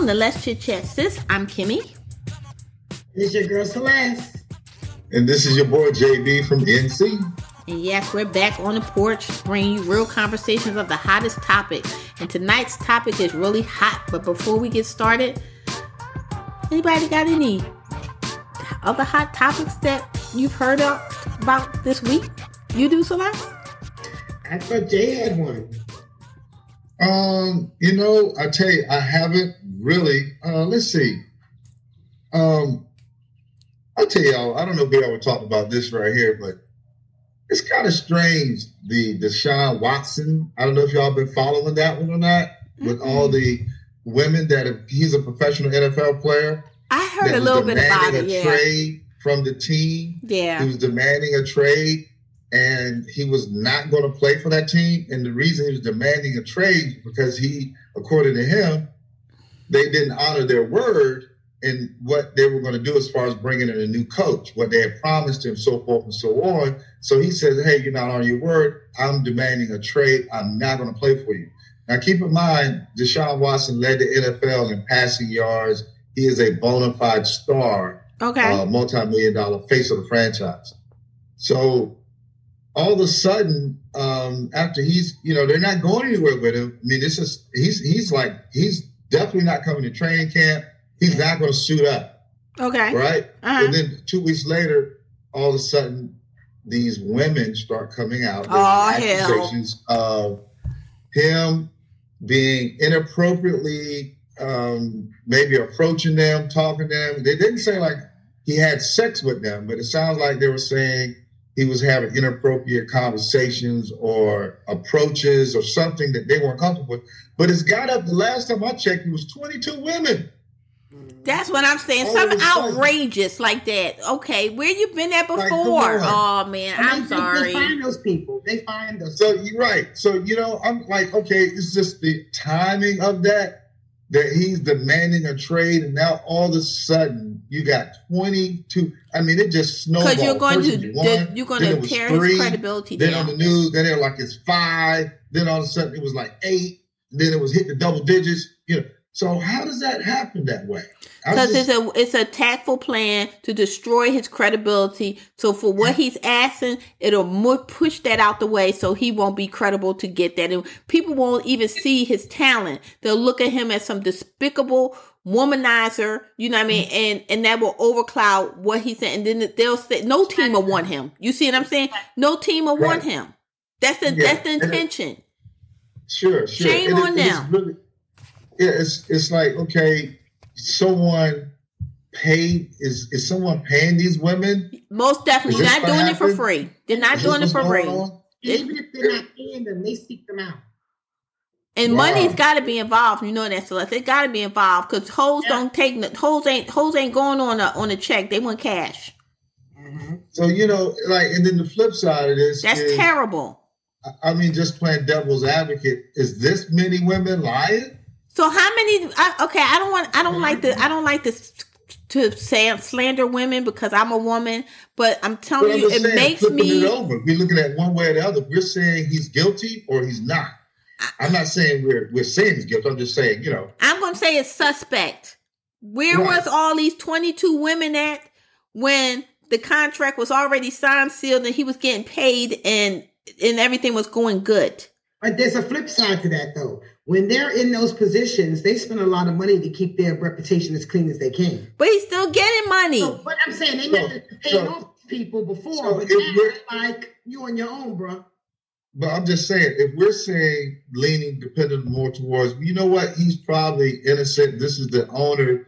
Welcome to Let's Chit Chat Sis. I'm Kimmy. This is your girl Celeste. And this is your boy JB from NC. And yes, we're back on the porch bringing you real conversations of the hottest topics. And tonight's topic is really hot. But before we get started, anybody got any other hot topics that you've heard of about this week? You do, Celeste? I thought Jay had one. Um, you know, I tell you, I haven't really. Uh, let's see. Um, I'll tell y'all. I don't know if we ever talked about this right here, but it's kind of strange. The Deshaun Watson. I don't know if y'all been following that one or not. Mm-hmm. With all the women that have, he's a professional NFL player. I heard a little bit about it. Yeah. Trade from the team. Yeah. He was demanding a trade and he was not going to play for that team. And the reason he was demanding a trade because he, according to him, they didn't honor their word and what they were going to do as far as bringing in a new coach, what they had promised him, so forth and so on. So he says, "Hey, you're not on your word. I'm demanding a trade. I'm not going to play for you." Now, keep in mind, Deshaun Watson led the NFL in passing yards. He is a bona fide star, okay, uh, multi-million dollar face of the franchise. So all of a sudden, um, after he's, you know, they're not going anywhere with him. I mean, this is he's he's like he's definitely not coming to training camp. He's not going to suit up. Okay. Right. Uh-huh. And then two weeks later, all of a sudden, these women start coming out. Oh accusations hell. of him being inappropriately, um, maybe approaching them, talking to them. They didn't say like he had sex with them, but it sounds like they were saying he was having inappropriate conversations or approaches or something that they weren't comfortable with. But it's got up the last time I checked, it was 22 women. That's what I'm saying. All Something outrageous like that. Okay, where you been at before? Like, oh man, and I'm sorry. They find those people. They find those. So you're right. So you know, I'm like, okay, it's just the timing of that that he's demanding a trade, and now all of a sudden you got 22. I mean, it just snowballed. Because you're going to one, you're going to tear three, his credibility. Then down. on the news, then they're like it's five. Then all of a sudden it was like eight. Then it was hit the double digits. You know, so how does that happen that way? Because it's a it's a tactful plan to destroy his credibility. So for what he's asking, it'll push that out the way, so he won't be credible to get that. And people won't even see his talent. They'll look at him as some despicable womanizer. You know what I mean? Mm-hmm. And and that will overcloud what he said. And then they'll say no team will want him. You see what I'm saying? No team will right. want him. That's the yeah. that's the intention. It, sure, sure. Shame on them. Really, yeah, it's it's like okay someone paid is is someone paying these women? Most definitely, not doing happen? it for free. They're not is doing it for free. Even if they're not paying them, they seek them out. And wow. money's got to be involved. You know that, Celeste. They got to be involved because hoes yeah. don't take the hoes ain't hoes ain't going on a on a check. They want cash. Mm-hmm. So you know, like, and then the flip side of this, that's is, terrible. I mean, just playing devil's advocate. Is this many women lying? So how many? I, okay, I don't want. I don't like the. I don't like this to say slander women because I'm a woman. But I'm telling you, it saying, makes me. It over. We're looking at one way or the other. We're saying he's guilty or he's not. I'm not saying we're we're saying he's guilty. I'm just saying, you know. I'm going to say it's suspect. Where right. was all these 22 women at when the contract was already signed, sealed, and he was getting paid and and everything was going good? But there's a flip side to that, though when they're in those positions, they spend a lot of money to keep their reputation as clean as they can. But he's still getting money. So, but I'm saying they so, never paid so, off people before, so but now like you on your own, bro. But I'm just saying, if we're saying leaning dependent more towards, you know what, he's probably innocent. This is the owner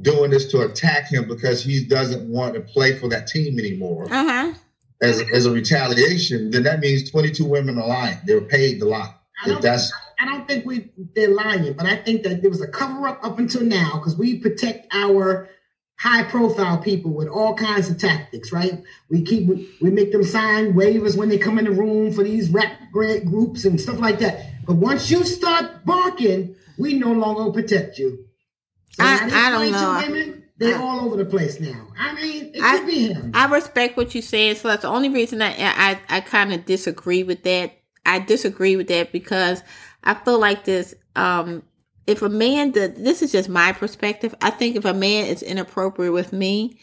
doing this to attack him because he doesn't want to play for that team anymore. Uh-huh. As, as a retaliation, then that means 22 women are lying. They were paid to lie. If that's I don't think we they're lying, but I think that there was a cover up up until now because we protect our high profile people with all kinds of tactics, right? We keep we make them sign waivers when they come in the room for these rap groups and stuff like that. But once you start barking, we no longer protect you. So I, I don't know. Women, they're I, all over the place now. I mean, it I, could be him. I respect what you're saying, so that's the only reason I I, I kind of disagree with that. I disagree with that because I feel like this. Um, if a man does, this is just my perspective. I think if a man is inappropriate with me,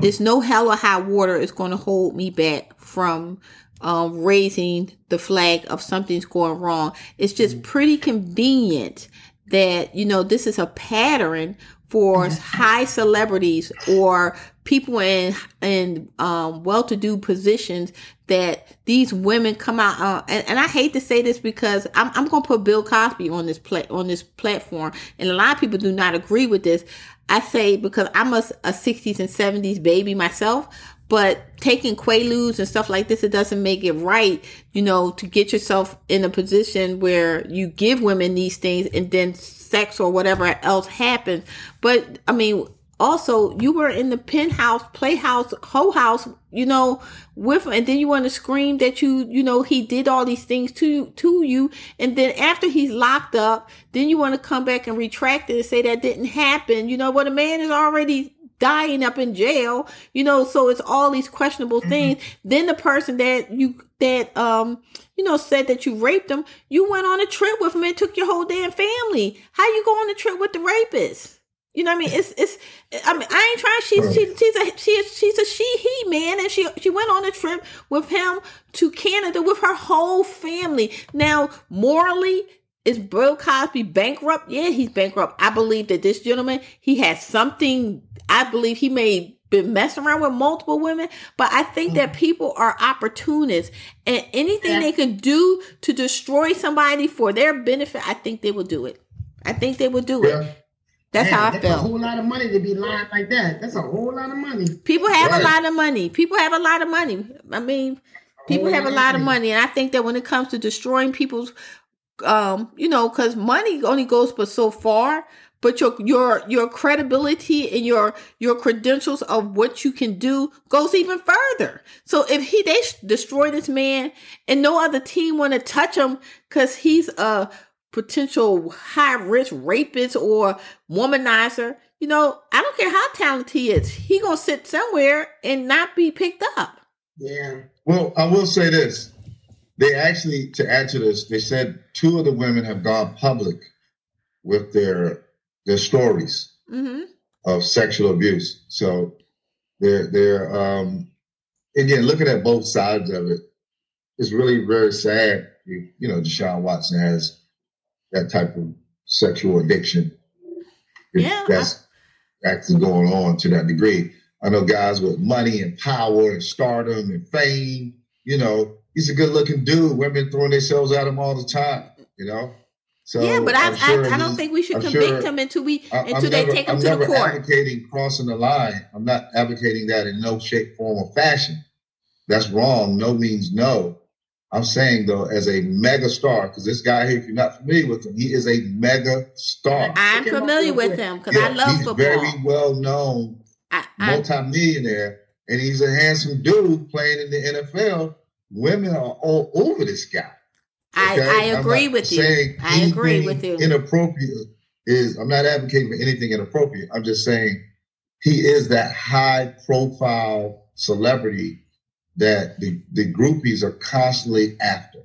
there's no hell or high water is going to hold me back from um, raising the flag of something's going wrong. It's just pretty convenient that, you know, this is a pattern for high celebrities or people in in um, well-to-do positions that these women come out uh, and, and, I hate to say this because I'm, I'm going to put Bill Cosby on this pla- on this platform and a lot of people do not agree with this. I say because I'm a, a 60s and 70s baby myself, but taking quaaludes and stuff like this, it doesn't make it right, you know, to get yourself in a position where you give women these things and then sex or whatever else happens. But I mean, also you were in the penthouse, playhouse, whole house, you know, with and then you want to scream that you, you know, he did all these things to to you, and then after he's locked up, then you want to come back and retract it and say that didn't happen. You know, what a man is already dying up in jail, you know, so it's all these questionable mm-hmm. things. Then the person that you that um you know said that you raped them, you went on a trip with him and took your whole damn family. How you go on a trip with the rapist? You know what I mean? It's it's. I mean, I ain't trying. She's she, she's a she she's a she he man, and she she went on a trip with him to Canada with her whole family. Now, morally, is Bill Cosby bankrupt? Yeah, he's bankrupt. I believe that this gentleman he has something I believe he may been messing around with multiple women, but I think mm. that people are opportunists and anything yeah. they can do to destroy somebody for their benefit, I think they will do it. I think they will do yeah. it. That's Man, how I that's feel. a whole lot of money to be lying like that. That's a whole lot of money. People have a lot of money. People have a lot of money. I mean, people have a lot of money. And I think that when it comes to destroying people's um, you know, because money only goes but so far but your your your credibility and your your credentials of what you can do goes even further. So if he they destroy this man and no other team want to touch him because he's a potential high risk rapist or womanizer, you know, I don't care how talented he is, he gonna sit somewhere and not be picked up. Yeah. Well, I will say this. They actually, to add to this, they said two of the women have gone public with their their stories mm-hmm. of sexual abuse. So they're they're um, again looking at both sides of it. It's really very sad. You, you know, Deshaun Watson has that type of sexual addiction. Yeah, that's actually going on to that degree. I know guys with money and power and stardom and fame. You know, he's a good looking dude. Women throwing themselves at him all the time. You know, so yeah, but I, sure I, I, don't think we should I'm convict sure, him until we until I'm they never, take him I'm to the court. advocating crossing the line. I'm not advocating that in no shape, form, or fashion. That's wrong. No means no. I'm saying though, as a mega star, because this guy here, if you're not familiar with him, he is a mega star. I'm familiar with him because yeah, I love football. he's football. Very well known, multi-millionaire, and he's a handsome dude playing in the NFL. Women are all over this guy. I, I agree with you. I agree with you. Inappropriate is I'm not advocating for anything inappropriate. I'm just saying he is that high profile celebrity that the, the groupies are constantly after.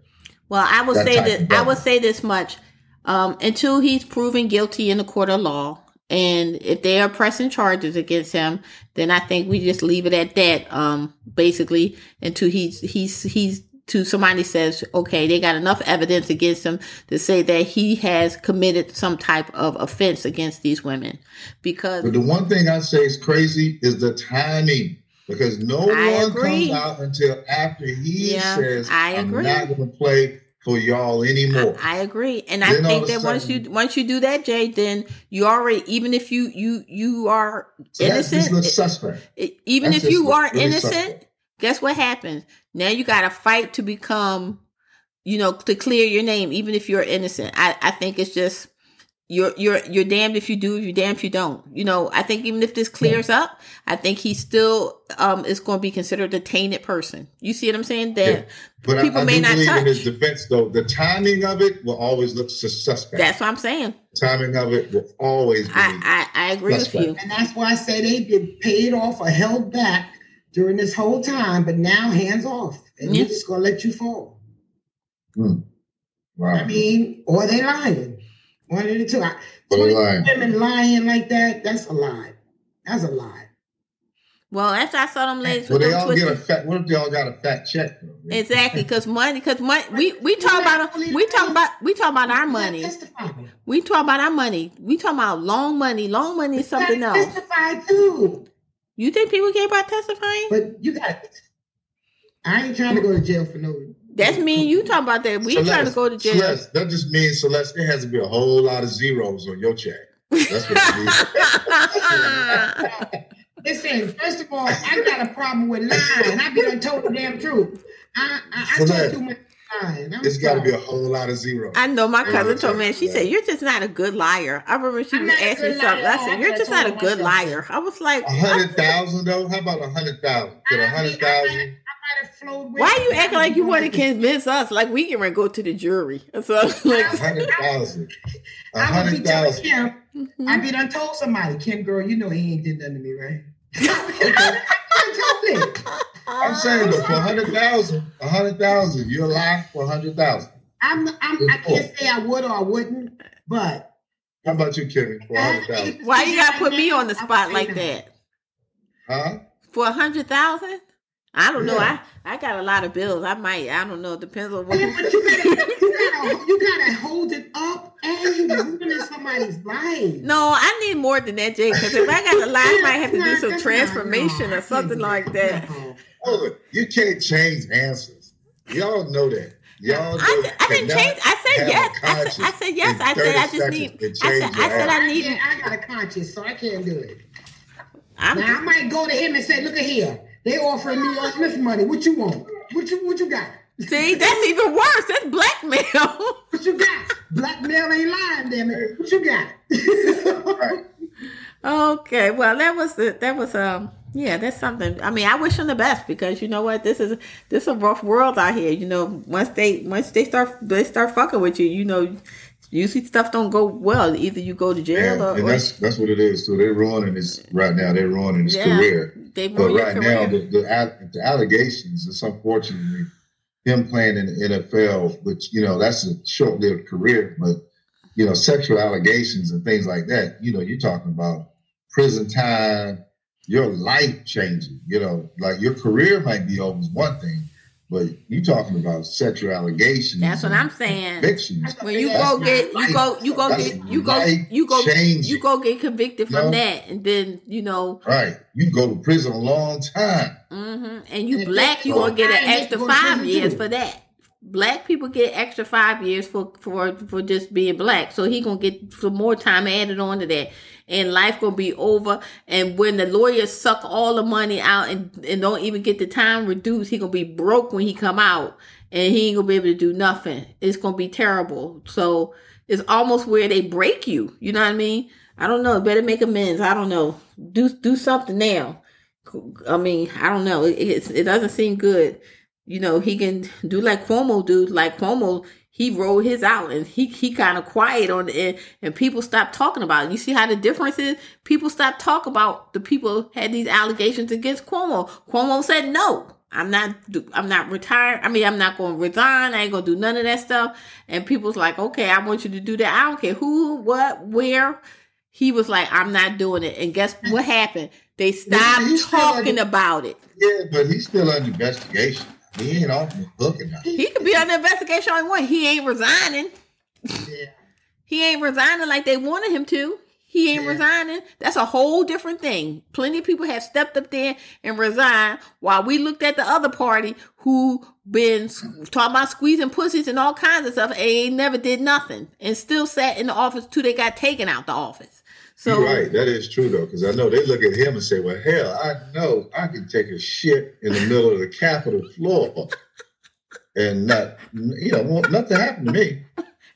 Well, I will that say that I will say this much. Um, until he's proven guilty in the court of law, and if they are pressing charges against him, then I think we just leave it at that. Um, basically, until he's he's he's to somebody says, okay, they got enough evidence against him to say that he has committed some type of offense against these women. Because but the one thing I say is crazy is the timing. Because no I one agree. comes out until after he yeah, says, I agree. I'm not going to play for y'all anymore. I, I agree, and then I think that once you once you do that, Jay, then you already even if you you you are so innocent, suspect. It, even that's if you are really innocent, suspect. guess what happens? Now you got to fight to become, you know, to clear your name, even if you're innocent. I, I think it's just you're you're you're damned if you do, you're damned if you don't. You know, I think even if this clears yeah. up, I think he still um is going to be considered a tainted person. You see what I'm saying? That yeah. but people I, I may not touch. In his defense, though, the timing of it will always look suspect. That's what I'm saying. The timing of it will always. I, I, I agree suspect. with you, and that's why I say they get paid off or held back during this whole time, but now hands off, and yeah. we're just gonna let you fall. Hmm. Wow. I mean, or they lying. One of the two. I, But 20 women lying like that, that's a lie. That's a lie. Well, after I saw them ladies Well, they them all get a fat. What if they all got a fat check? Though? exactly, because money, because money, we we talk about we talk about we talk about our money. We talk about our money. We talk about long money. Long money is something You gotta else. Testify too. You think people care about testifying? But you got I ain't trying to go to jail for no That's me you talking about that. We trying to go to jail. Celeste, that just means Celeste. There has to be a whole lot of zeros on your check. That's what it means. Listen, first of all, I got a problem with lying. I be done told the damn truth. I I, I Celeste, told too much lying. It's got to be a whole lot of zeros. I know my cousin told me, and she said, "You're just not a good liar." I remember she I'm was asking me something. liar. I said, "You're just not a good myself. liar." I was like, A hundred thousand though? How about a hundred thousand? Could a I hundred mean, I might- thousand? I might have flowed with "Why are you acting like you want to convince us? Like we can ready go to the jury?" And so I was like, A hundred thousand. A I would be hundred telling thousand. Kim, mhm. I be done told somebody, Kim, girl, you know he ain't did nothing to me, right? I told it. I'm saying, but for a hundred thousand, a hundred thousand, you're alive for a hundred thousand. I'm, I'm, I can't say I would or I wouldn't, but How about you, Kimmy, for hundred thousand? "Why you gotta put me on the spot like that Huh? for a hundred thousand? I don't know. I Yeah. I got a lot of bills. I might. I don't know. It depends on what. Yeah, but you gotta, you, gotta, you gotta hold it up and you ruining somebody's life. No, I need more than that, Jay. Because if I got to lie, I might have to do some transformation not- no, or something like that. No. Oh, you can't change answers. Y'all know that. Y'all know I, I didn't change. I said yes. a I said, I said yes. I said I just need. I said I said I I, need. can't- I got a conscience, so I can't do it. I'm, Now I might go to him and say, "Look at here, they offering me all this money. What you want? What you what you got? see, that's even worse. That's blackmail. What you got? Blackmail ain't lying, damn it. What you got? Okay, well that was the, that was um yeah that's something. I mean, I wish him the best because you know what this is this is a rough world out here. You know, once they once they start they start fucking with you, you know, usually stuff don't go well. Either you go to jail Yeah, or, and that's that's what it is. So they're ruining his right now. They're ruining his Yeah. career. they But ruin your right career. now, the, the the allegations. It's unfortunately him playing in the NFL, which you know that's a short-lived career. But you know, sexual allegations and things like that. You know, you're talking about prison time. Your life changing. You know, like your career might be over one thing, but you talking about sexual allegations. That's what I'm saying. Convictions. When you That's go get you go you go That's get you go you go changing. you go get convicted from No. that and then you know Right. You go to prison a long time. Mm-hmm. and you And black you gonna get an extra five years for that. Black people get extra five years for for for just being black, so he gonna get some more time added on to that, and life gonna be over. And when the lawyers suck all the money out and and don't even get the time reduced, he gonna be broke when he come out, and he ain't gonna be able to do nothing. It's gonna be terrible. So it's almost where they break you. You know what I mean? I don't know. Better make amends. I don't know. Do do something now. I mean, I don't know. It, it's, it doesn't seem good. You know, he can do like Cuomo do. Like Cuomo, he rolled his out and he he kind of quiet on it, and, and people stopped talking about it. You see how the difference is? People stopped talking about the people had these allegations against Cuomo. Cuomo said no. I'm not. I'm not retired. I mean, I'm not going to resign. I ain't going to do none of that stuff. And people's like, okay, I want you to do that. I don't care who, what, where. He was like, I'm not doing it. And guess what happened? They stopped talking like- about it. Yeah, but he's still under investigation. He ain't off the hook or nothing. He could be under investigation all he want. He ain't resigning. Yeah. He ain't resigning like they wanted him to. He ain't Yeah. resigning. That's a whole different thing. Plenty of people have stepped up there and resigned while we looked at the other party who been talking about squeezing pussies and all kinds of stuff and ain't never did nothing and still sat in the office till they got taken out the office. So You're right. That is true though, because I know they look at him and say, "Well, hell, I know I can take a shit in the middle of the Capitol floor and not, you know, won't nothing happen to me."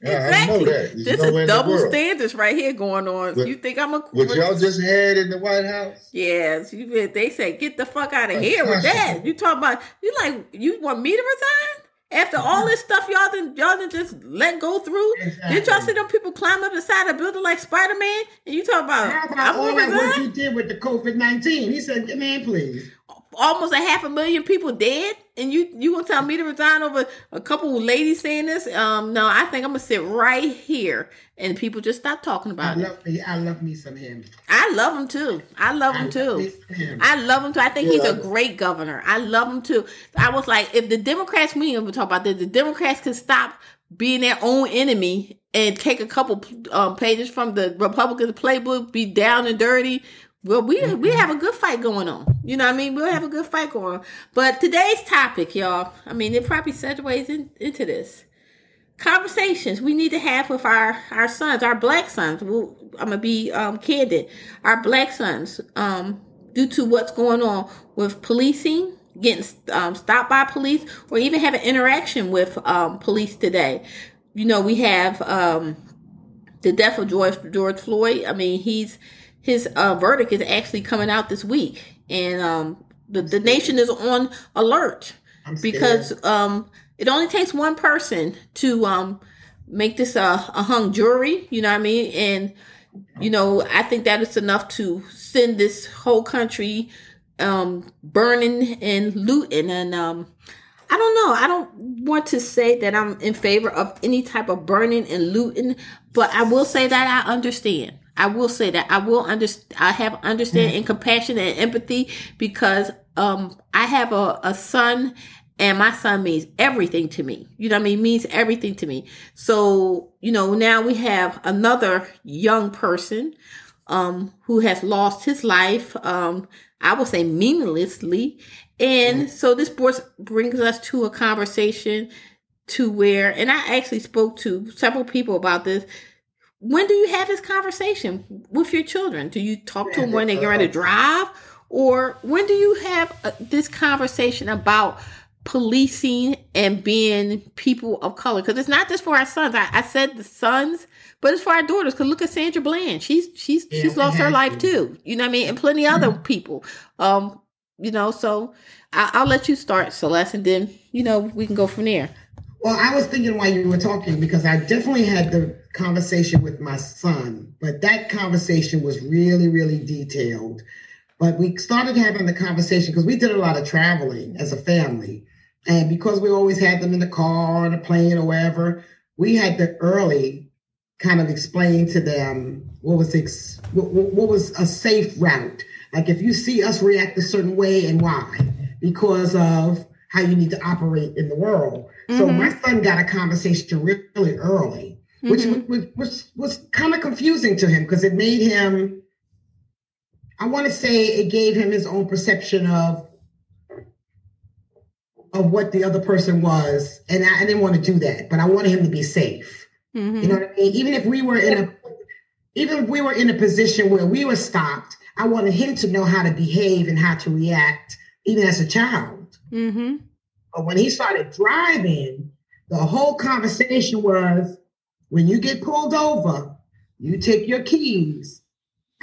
Yeah, I know exactly. that. There's This in is double standards right here going on. What- you think I'm a What y'all just had in the White House? Yes, you they say get the fuck out of here with that. You talk about you like you want me to resign after all this stuff y'all done y'all done just let go through. Did y'all see them people climb up the side of the building like Spider Man? And you talk about How about I'm all that resign? you did with the COVID nineteen? He said, "Man, please." Almost a half a million people dead. And you you gonna tell me to resign over a couple of ladies saying this? Um, no, I think I'm gonna sit right here and people just stop talking about I it. love me. I love me some him. I love him too. I love him I too. love him. I love him too. I think he's a great governor. I love him too. I was like, if the Democrats, we ain't gonna talk about this. The Democrats can stop being their own enemy and take a couple um, pages from the Republican playbook, be down and dirty. Well, we we have a good fight going on. You know what I mean? We'll have a good fight going on. But today's topic, y'all, I mean, it probably segues in, into this conversations we need to have with our our sons, our black sons. We'll, I'm gonna be um, candid. Our black sons, um, due to what's going on with policing, getting um, stopped by police, or even having interaction with um, police today. You know, we have um, the death of George George Floyd. I mean, he's his uh, verdict is actually coming out this week, and um, the the nation is on alert I'm because um, it only takes one person to um, make this a, a hung jury. You know what I mean? And you know, I think that is enough to send this whole country um, burning and looting. And um, I don't know. I don't want to say that I'm in favor of any type of burning and looting, but I will say that I understand. I will say that I will understand. I have understand and compassion and empathy because um, I have a, a son and my son means everything to me. You know what I mean? Means everything to me. So, you know, now we have another young person um who has lost his life um I would say meaninglessly. And so this brings us to a conversation to where and I actually spoke to several people about this. When do you have this conversation with your children? Do you talk to them when they're ready to drive? Or when do you have uh, this conversation about policing and being people of color? Because it's not just for our sons. I, I said the sons, but it's for our daughters. Because look at Sandra Bland. She's she's Yeah, she's lost her life to. too. You know what I mean? And plenty other people. Um, you know, so I, I'll let you start, Celeste, and then you know we can go from there. Well, I was thinking while you were talking because I definitely had the conversation with my son, but that conversation was really, really detailed. But we started having the conversation because we did a lot of traveling as a family. And because we always had them in the car or the plane or wherever, we had to early kind of explain to them what was ex- what, what was a safe route. Like if you see us react a certain way and why, because of how you need to operate in the world. So Mhm. my son got a conversation really early, which Mhm. was was, was kind of confusing to him because it made him. I want to say it gave him his own perception of of what the other person was, and I, I didn't want to do that, but I wanted him to be safe. Mhm. You know what I mean? Even if we were in a even if we were in a position where we were stopped, I wanted him to know how to behave and how to react, even as a child. Mhm. But when he started driving, the whole conversation was when you get pulled over, you take your keys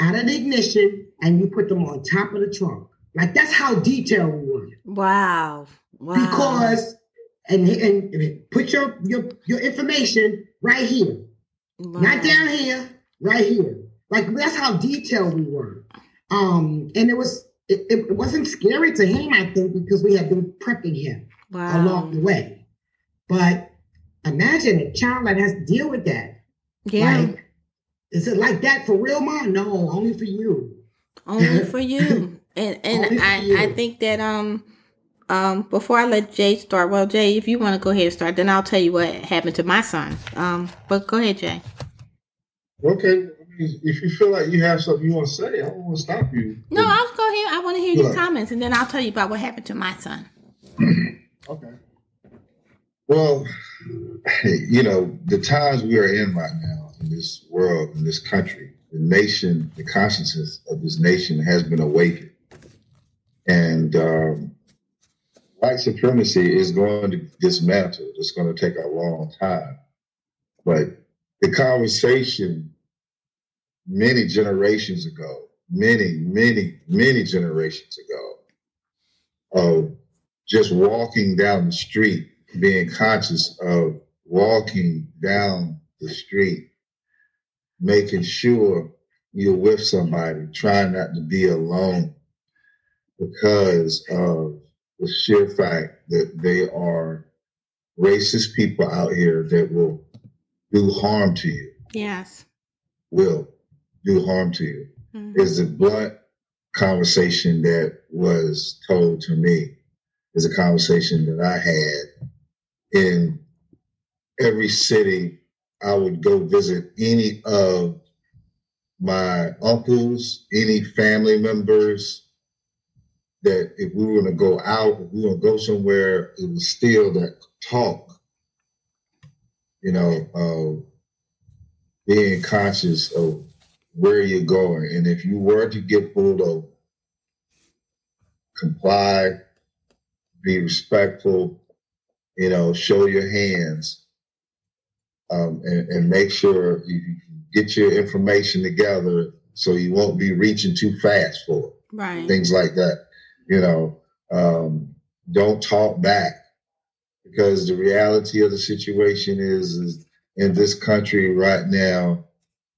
out of the ignition and you put them on top of the trunk. Like that's how detailed we were. Wow. Wow. Because and, and put your your your information right here. Wow. Not down here, right here. Like that's how detailed we were. Um, and it was it, it wasn't scary to him, I think, because we had been prepping him Wow. along the way. But imagine a child that has to deal with that. Yeah. Like, is it like that for real, mom? No, only for you. only for you and and i you. i think that um um before i let jay start well jay if you want to go ahead and start then i'll tell you what happened to my son um but go ahead jay Okay, I mean, if you feel like you have something you want to say, I don't want to stop you. no i'll go ahead i want to hear your Right. comments and then i'll tell you about what happened to my son Okay. Well, you know, the times we are in right now in this world, in this country, the nation, the consciousness of this nation has been awakened. And um, white supremacy is going to dismantle. It's going to take a long time. But the conversation many generations ago, many, many, many generations ago, of just walking down the street, being conscious of walking down the street, making sure you're with somebody, trying not to be alone because of the sheer fact that they are racist people out here that will do harm to you. Yes. Will do harm to you. Mm-hmm. Is the blunt conversation that was told to me. Is a conversation that I had in every city I would go visit any of my uncles, any family members, that if we were going to go out, if we were going to go somewhere, it was still that talk, you know, uh, being conscious of where you're going. And if you were to get pulled over, comply, be respectful, you know, show your hands, um, and, and make sure you get your information together so you won't be reaching too fast for it. Right. Things like that. You know, um, don't talk back because the reality of the situation is, is in this country right now,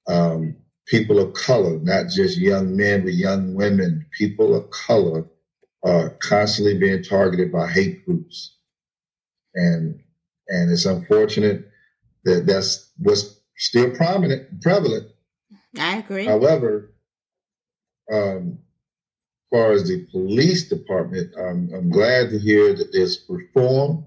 um, people of color, not just young men, but young women, people of color are constantly being targeted by hate groups. And and it's unfortunate that that's what's still prominent, prevalent. I agree. However, um, as far as the police department, I'm, I'm glad to hear that there's reform.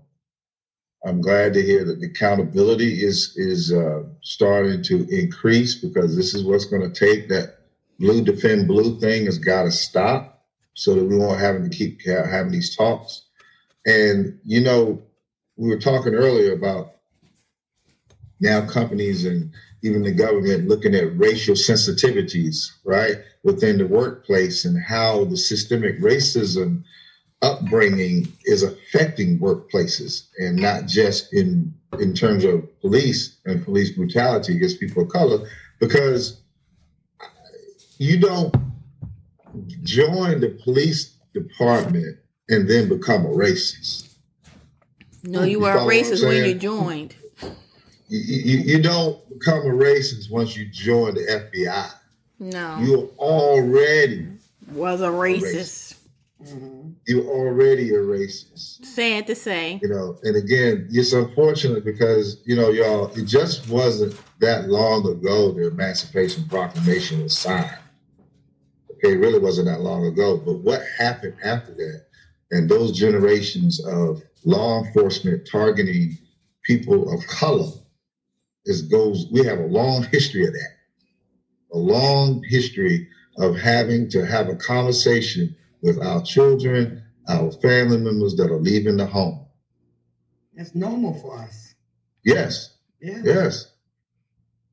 I'm glad to hear that the accountability is is uh, starting to increase because this is what's going to take. That blue defend blue thing has got to stop so that we won't having to keep having these talks. And you know, we were talking earlier about now companies and even the government looking at racial sensitivities, right, within the workplace and how the systemic racism upbringing is affecting workplaces and not just in in terms of police and police brutality against people of color because you don't join the police department and then become a racist. No, you, were a racist when you joined. You, you, you, don't become a racist once you join the FBI. No. You're already was a racist. A racist. Mm-hmm. You're already a racist. Sad to say. You know, and again, it's unfortunate because, you know, y'all, it just wasn't that long ago the Emancipation Proclamation was signed. Okay, it really wasn't that long ago. But what happened after that and those generations of law enforcement targeting people of color is goes, we have a long history of that. A long history of having to have a conversation with our children, our family members that are leaving the home. That's normal for us. Yes. Yeah. Yes.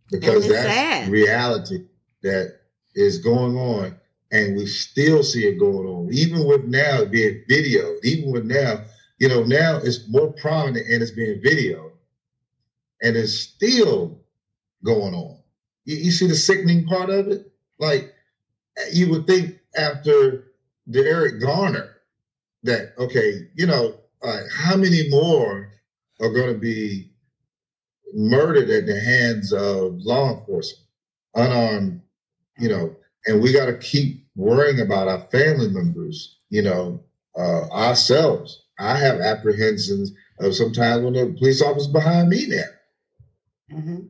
Because that's sad. reality that is going on. And we still see it going on. Even with now being video, even with now, you know, now it's more prominent and it's being video. And it's still going on. You, you see the sickening part of it? Like you would think after the Eric Garner that okay, you know, uh, how many more are going to be murdered at the hands of law enforcement, unarmed, you know, and we got to keep worrying about our family members, you know, uh, ourselves. I have apprehensions of sometimes when the police officer behind me there. Mm-hmm.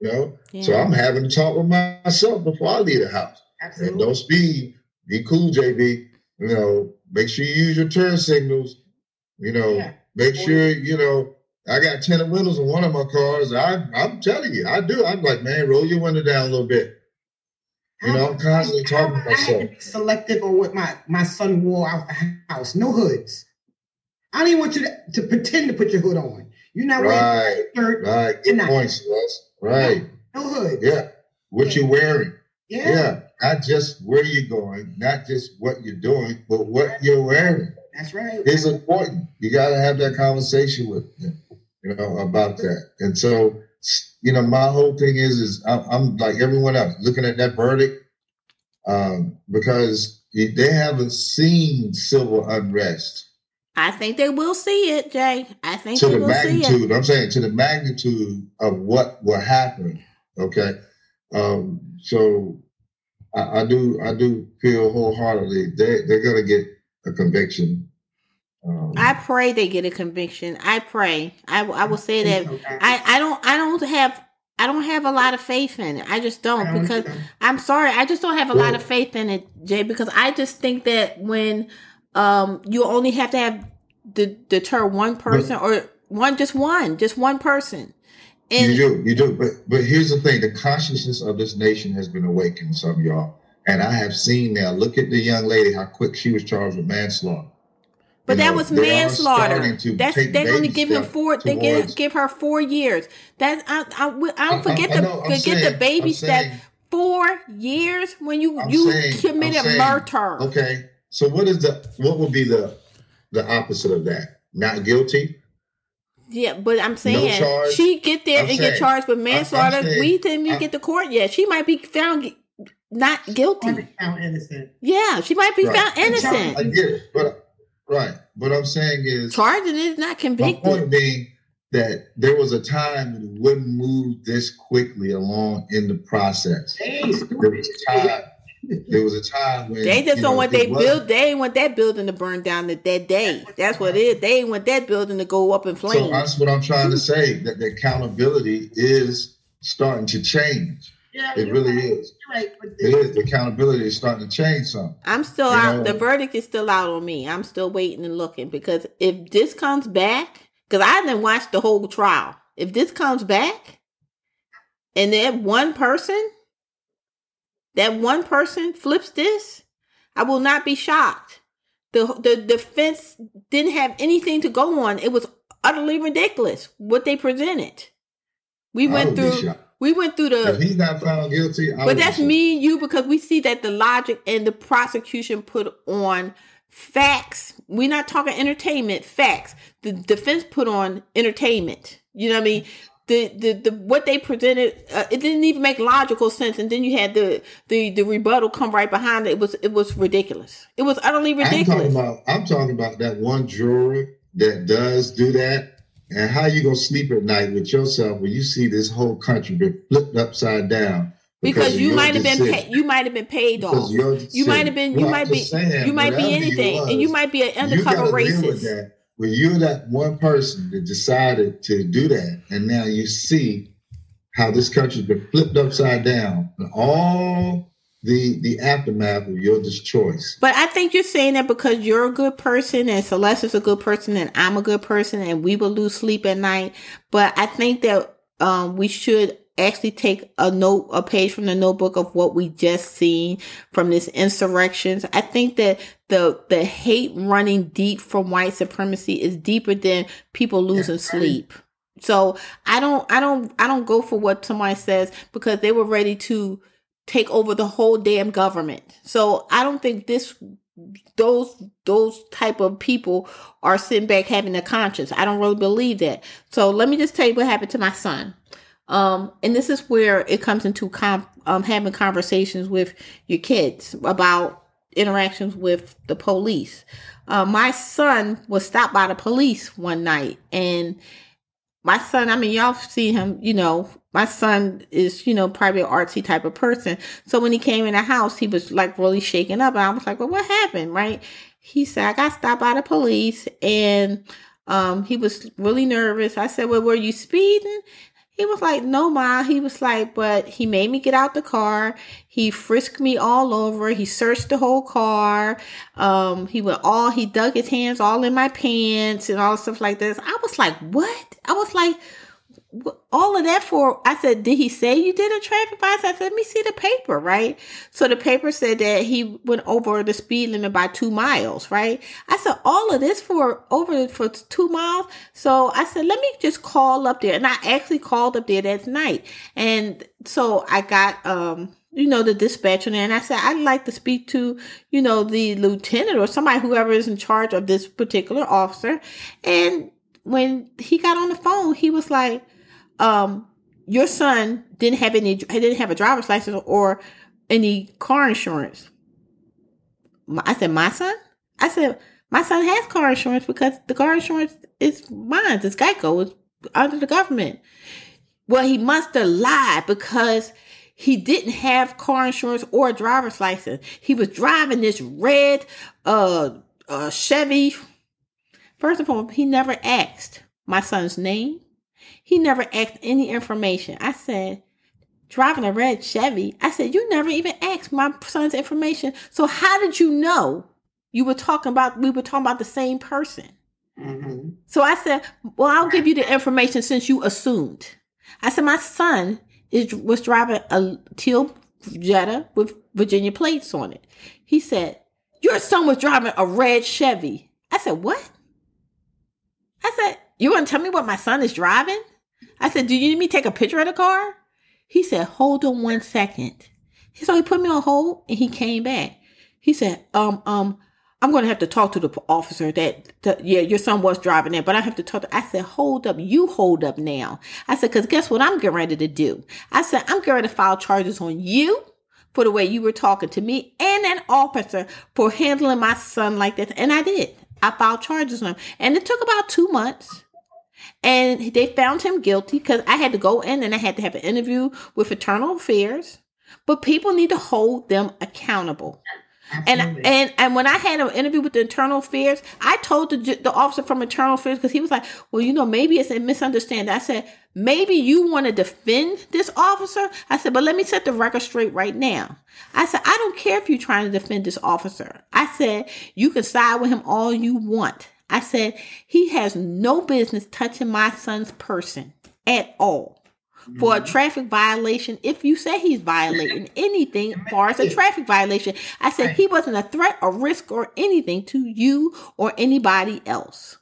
You know, yeah. so I'm having to talk with myself before I leave the house. Absolutely. And don't speed. Be cool, JB. You know, make sure you use your turn signals. You know, yeah. make sure you know. I got tinted windows in one of my cars. I, I'm telling you, I do. I'm like, man, roll your window down a little bit. You know, I'm constantly talking to myself. selective on what my, my son wore out the house. No hoods. I don't even want you to, to pretend to put your hood on. You're not right, wearing shirt. Right. Good points, Right. No, no hood. Yeah. What yeah. you wearing. Yeah. Yeah. Not just where you're going, not just what you're doing, but what you're wearing. That's right. It's important. You got to have that conversation with them, you know, about that. And so, you know, my whole thing is, is I'm, I'm like everyone else looking at that verdict um, because they haven't seen civil unrest. I think they will see it, Jay. I think to the magnitude. I'm saying to the magnitude of what will happen. Okay, um, so I, I, do I do feel wholeheartedly they they're gonna get a conviction. Um, I pray they get a conviction. I pray. I, I will say that think so, guys. I, I don't I don't have I don't have a lot of faith in it. I just don't because. I'm sorry. I just don't have a lot of faith in it, Jay, because I just think that when um you only have to have the deter one person or one just one, just one person. And you do, you do. But but here's the thing: the consciousness of this nation has been awakened. Some of y'all, and I have seen now. Look at the young lady; how quick she was charged with manslaughter. But You that know, was manslaughter. That's they're going to give him four. They give, give her four years. That I I, I I- don't forget I the I'm forget the baby I'm step. saying- Four years when you I'm you saying- committed saying, murder. Okay, so what is the what would be the the opposite of that? Not guilty. Yeah, but I'm saying charge. she get there I'm and get charged with manslaughter. saying- we didn't even I'm- get to court yet. She might be found not guilty. found innocent. Yeah, she might be Right. found I innocent. get it, but right. What I'm saying is, Charging is not my convicted. point being that there was a time when it wouldn't move this quickly along in the process. Hey, There was a time. There was a time when They just don't know, want it they wasn't- build. They want that building to burn down that, that day. That's what it is. They want that building to go up in So flames. that's what I'm trying to say. That the accountability is starting to change. Yeah, It really right. is. Right. It is. The accountability is starting to change something. I'm still You out. know- The verdict is still out on me. I'm still waiting and looking because if this comes back, because I didn't watch the whole trial. If this comes back, and that one person, that one person flips this, I will not be shocked. the The defense didn't have anything to go on. It was utterly ridiculous what they presented. We I went through. We went through the. If he's not found guilty, I But that's me and you because we see that the logic and the prosecution put on facts. We're not talking entertainment, facts. The defense put on entertainment. You know what I mean? The, the, the what they presented uh, it didn't even make logical sense. And then you had the, the the rebuttal come right behind it. It was it was ridiculous. It was utterly ridiculous I'm talking about. I'm talking about that one juror that does do that, and how you gonna sleep at night with yourself when you see this whole country been flipped upside down because of you might have been paid you might have been paid Because off. you might have been you Well, might be saying, you might be anything. Was, and you might be an undercover racist When you're that one person that decided to do that, and now you see how this country's been flipped upside down, and all the the aftermath of your choice. But I think you're saying that because you're a good person and Celeste's a good person and I'm a good person and we will lose sleep at night. But I think that um, we should actually take a note, a page from the notebook of what we just seen from this insurrections. I think that the the hate running deep from white supremacy is deeper than people losing right. sleep. So I don't, I don't, I don't go for what somebody says because they were ready to take over the whole damn government. So I don't think this those those type of people are sitting back having a conscience. I don't really believe that. So let me just tell you what happened to my son. Um, and this is where it comes into com- um, having conversations with your kids about interactions with the police. Uh, my son was stopped by the police one night, and my son, I mean, y'all see him, you know, my son is, you know, probably an artsy type of person. So when he came in the house, he was like really shaken up. And I was like, well, what happened? Right. He said, I got stopped by the police and um, he was really nervous. I said, well, were you speeding? He was like, no, ma. He was like, but he made me get out the car. He frisked me all over. He searched the whole car. Um, he went all, he dug his hands all in my pants and all stuff like this. I was like, what? I was like, "Wh- all of that for, I said, did he say you did a traffic violation? I said, let me see the paper, right? So the paper said that he went over the speed limit by two miles, right? I said, all of this for over for two miles. So I said, let me just call up there. And I actually called up there that night. And so I got, um, you know, the dispatcher. And I said, I'd like to speak to, you know, the lieutenant or somebody, whoever is in charge of this particular officer. And when he got on the phone, he was like, um, your son didn't have any, he didn't have a driver's license or any car insurance. I said, my son? I said, my son has car insurance because the car insurance is mine. It's Geico. It's under the government. Well, he must have lied because he didn't have car insurance or a driver's license. He was driving this red uh, uh Chevy First of all, he never asked my son's name. He never asked any information. I said, driving a red Chevy. I said, you never even asked my son's information. So how did you know you were talking about, we were talking about the same person? Mm-hmm. So I said, well, I'll give you the information since you assumed. I said, my son is, was driving a teal Jetta with Virginia plates on it. He said, your son was driving a red Chevy. I said, what? I said, you want to tell me what my son is driving? I said, do you need me to take a picture of the car? He said, hold on one second. So he put me on hold and he came back. He said, um, um, I'm going to have to talk to the officer that, that, yeah, your son was driving there, but I have to talk to, I said, hold up, you hold up now. I said, cause guess what I'm getting ready to do? I said, I'm getting ready to file charges on you for the way you were talking to me and an officer for handling my son like this. And I did. I filed charges on him. And it took about two months. And they found him guilty because I had to go in and I had to have an interview with Internal Affairs. But people need to hold them accountable. And and and when I had an interview with the internal affairs, I told the the officer from internal affairs because he was like, "Well, you know, maybe it's a misunderstanding." I said, "Maybe you want to defend this officer." I said, "But let me set the record straight right now." I said, "I don't care if you're trying to defend this officer." I said, "You can side with him all you want." I said, "He has no business touching my son's person at all." for a mm-hmm. traffic violation if you say he's violating anything far as a traffic violation. I said he wasn't a threat or risk or anything to you or anybody else.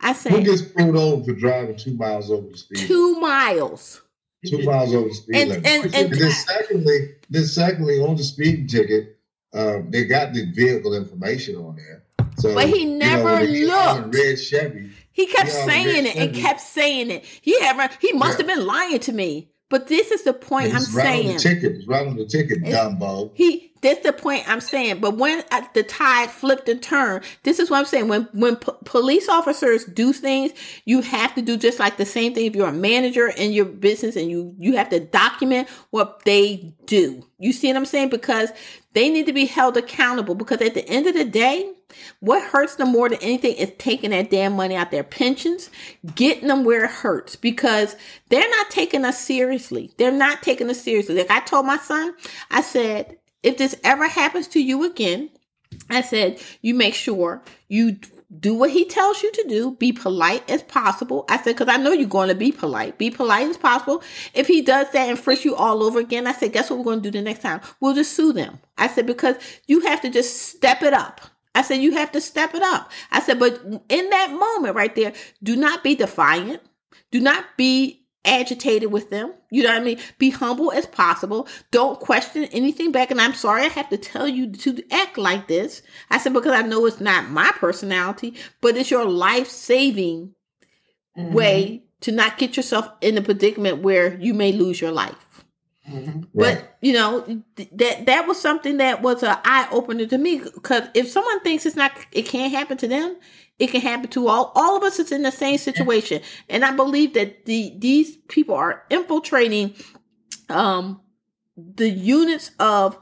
I said Who gets pulled over for driving two miles over the speed? Two miles. Two miles over the speed and, limit. And, and, and then secondly, then secondly, on the speeding ticket, um, they got the vehicle information on there. So, but he never you know, looked. Red Chevy. He kept saying it and kept saying it. He had he must yeah. have been lying to me. But this is the point it's I'm right saying. On the ticket. It's right on the ticket, Dumbo. He. That's the point I'm saying. But when uh, the tide flipped and turned, this is what I'm saying. When when p- police officers do things, you have to do just like the same thing. If you're a manager in your business and you you have to document what they do. You see what I'm saying? Because they need to be held accountable. Because at the end of the day, what hurts them more than anything is taking that damn money out their pensions, getting them where it hurts because they're not taking us seriously. They're not taking us seriously. Like I told my son, I said, if this ever happens to you again, I said, you make sure you do what he tells you to do. Be polite as possible. I said, because I know you're going to be polite. Be polite as possible. If he does that and frisk you all over again, I said, guess what we're going to do the next time? We'll just sue them. I said, because you have to just step it up. I said, you have to step it up. I said, but in that moment right there, do not be defiant. Do not be agitated with them. You know what I mean? Be humble as possible. Don't question anything back. And I'm sorry I have to tell you to act like this. I said, because I know it's not my personality, but it's your life saving mm-hmm. way to not get yourself in a predicament where you may lose your life. Mm-hmm. But you know th- that that was something that was an eye opener to me because if someone thinks it's not, it can't happen to them. It can happen to all. All of us It's in the same situation, and I believe that the these people are infiltrating um the units of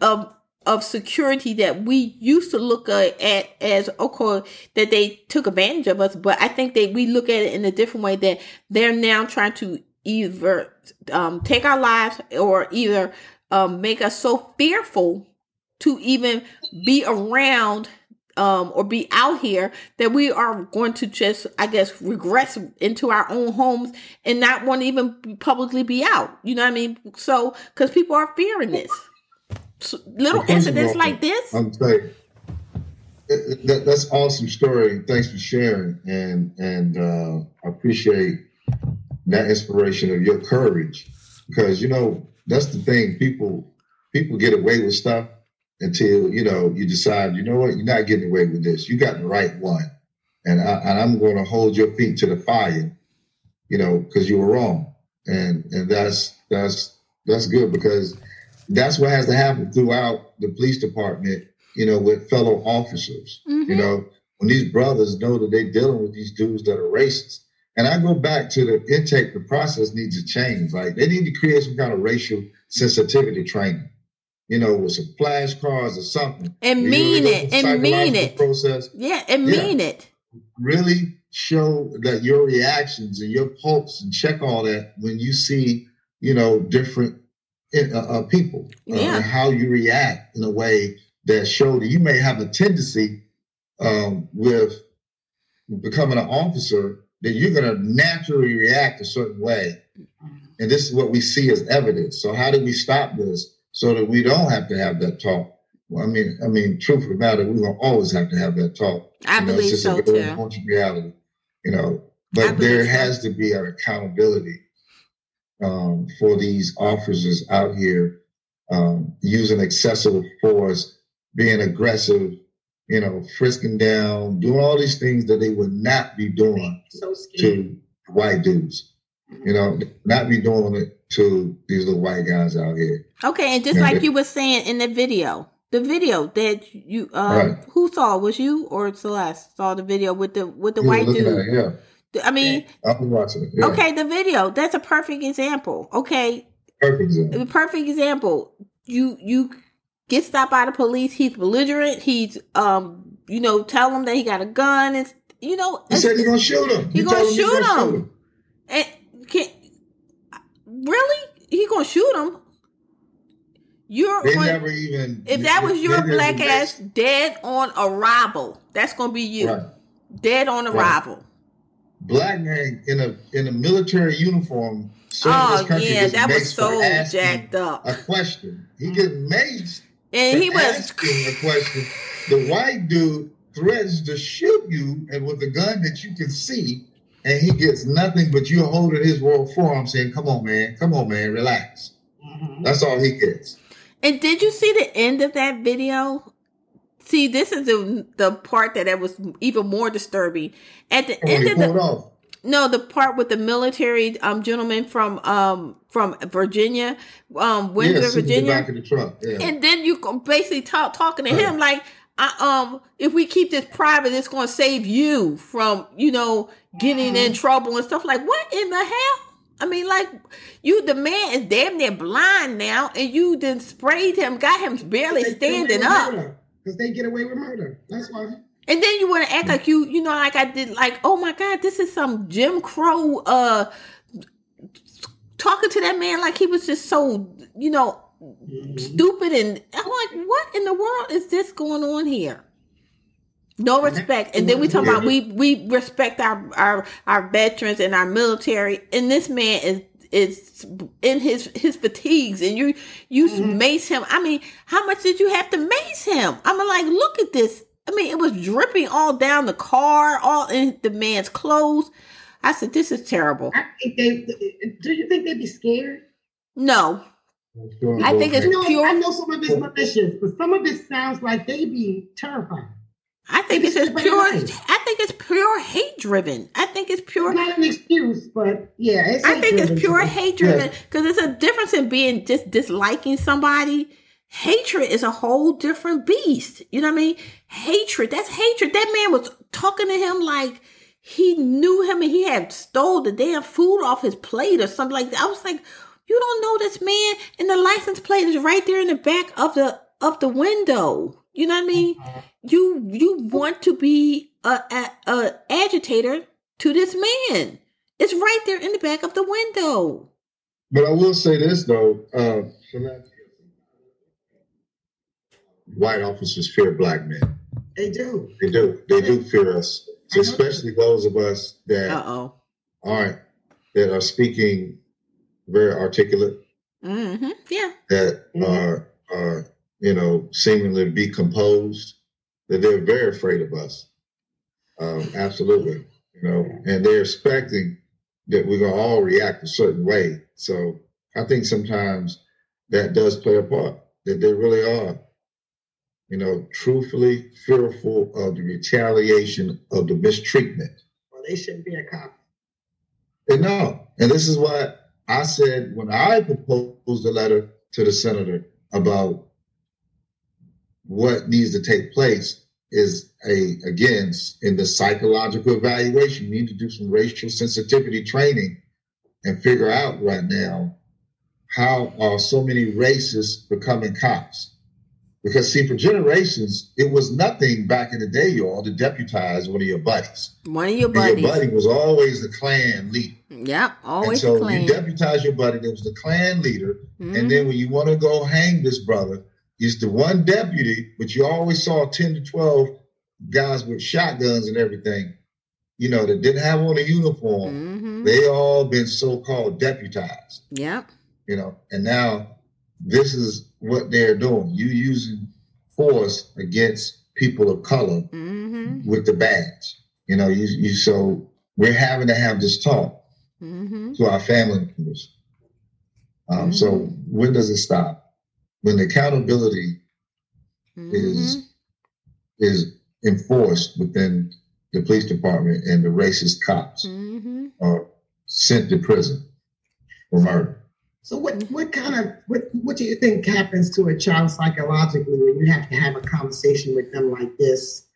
of of security that we used to look at as okay that they took advantage of us but i think that we look at it in a different way that they're now trying to either um, take our lives or either um, make us so fearful to even be around um, or be out here that we are going to just, I guess, regress into our own homes and not want to even publicly be out. You know what I mean? So, because people are fearing this. So, little incidents like this. I'm saying that, that's awesome story. Thanks for sharing, and and uh, I appreciate that inspiration of your courage. Because you know that's the thing. People people get away with stuff until you know you decide you know what? You're not getting away with this. You got the right one. And, I, and i'm going to hold your feet to the fire you know because you were wrong. And and that's that's that's good because that's what has to happen throughout the police department you know with fellow officers mm-hmm. you know. When these brothers know that they're dealing with these dudes that are racist and I go back to the intake, the process needs to change. Like they need to create some kind of racial sensitivity training, you know, with some flashcards or something. And mean it. And mean it. Process. Yeah, and yeah. mean it. really show that your reactions and your pulse and check all that when you see, you know, different uh, uh, people uh, Yeah. and how you react in a way that show that you may have a tendency um, with becoming an officer that you're going to naturally react a certain way. And this is what we see as evidence. So how do we stop this so that we don't have to have that talk? Well, I mean, I mean, truth of the matter, we're gonna always have to have that talk. I You know, believe it's just so too. reality. You know, but there so. has to be an accountability um, for these officers out here um, using excessive force, being aggressive, you know, frisking down, doing all these things that they would not be doing So to white dudes. You know, not be doing it to these little white guys out here. Okay, and just Yeah. like you were saying in the video, the video that you um Right. who saw was you or Celeste saw the video with the with the You white dude. at it, yeah. I mean, I was watching it. Yeah. okay, the video that's a perfect example. Okay, Perfect. example. a perfect example. You you get stopped by the police. He's belligerent. He's um you know tell him that he got a gun. It's you know He said he's gonna shoot him. He gonna told him he's shoot gonna him. and can really he gonna shoot him. You're They going- never even. If that was your black ass dead on arrival, that's gonna be you. Right. Dead on Right. arrival. black man in a in a military uniform. Oh yeah, that was so jacked up. A question. He gets maced And he was asking a question. The white dude threatens to shoot you, and with a gun that you can see, and he gets nothing but you holding his royal forearm, saying, "Come on, man. Come on, man. Relax." Mhm. That's all he gets. And did you see the end of that video? See, this is the the part that, was even more disturbing. At the on, end of the off. No, the part with the military um gentleman from um from Virginia, um Windsor, yeah, sitting the Virginia. back of the truck. Yeah. And then you basically talk talking to Right. him like, I, um, if we keep this private, it's going to save you from, you know, getting in trouble and stuff. Like, what in the hell? I mean, like, you, the man is damn near blind now, and you then sprayed him, got him barely standing up, Because they get away with murder. That's why. And then you want to act mm. like you, you know, like I did, like, oh my god, this is some Jim Crow, uh, talking to that man like he was just so, you know, mm-hmm. stupid and I'm like, what in the world is this going on here? No respect. And then we talk about we we respect our our our veterans and our military, and this man is is in his his fatigues, and you you mm-hmm. mace him. I mean, how much did you have to mace him? I'm like, look at this. I mean, it was dripping all down the car, all in the man's clothes. I said, this is terrible. I think they. Do you think they'd be scared? No, I think I it's know, pure- I know some of his militias, but some of it sounds like they'd be terrified. I think it's just It's pure. right. I think it's pure hate driven. I think it's pure. Not an excuse, but yeah, it's I think it's pure too. hate driven because there's a difference in being just disliking somebody. Hatred is a whole different beast. You know what I mean? Hatred. That's hatred. That man was talking to him like he knew him and he had stole the damn food off his plate or something like that. I was like, you don't know this man, and the license plate is right there in the back of the of the window. You know what I mean? You you want to be a, a, a agitator to this man. It's right there in the back of the window. But I will say this though, uh, white officers fear black men. They do. They do. They do fear us, especially those of us that Uh oh. aren't that are speaking very articulate, Mm-hmm. Yeah. that Mhm. are are you know seemingly be composed. That they're very afraid of us. Um, absolutely, you know, and they're expecting that we're gonna all react a certain way. So I think sometimes that does play a part. That they really are, you know, truthfully fearful of the retaliation of the mistreatment. Well, they shouldn't be a cop. And no, and this is why I said when I proposed a letter to the senator about what needs to take place is a again in the psychological evaluation. You need to do some racial sensitivity training and figure out right now how are so many racists becoming cops. Because see, for generations, it was nothing back in the day, y'all, to deputize one of your buddies. One of your And buddies. your buddy was always the Klan leader. Yep, And always so the Klan. you deputize your buddy that was the Klan leader. Mhm. And then when you want to go hang this brother, it's the one deputy, but you always saw 10 to 12 guys with shotguns and everything, you know, that didn't have on a uniform. Mhm. They all been so-called deputized, Yep. you know, and now this is what they're doing. You using force against people of color hmm with the badge. You know, you, you so we're having to have this talk hmm to our family members. Um, So Mm-hmm. when does it stop? When the accountability is is enforced within the police department and the racist cops hmm are sent to prison for murder. So what what kind of what what do you think happens to a child psychologically when you have to have a conversation with them like this?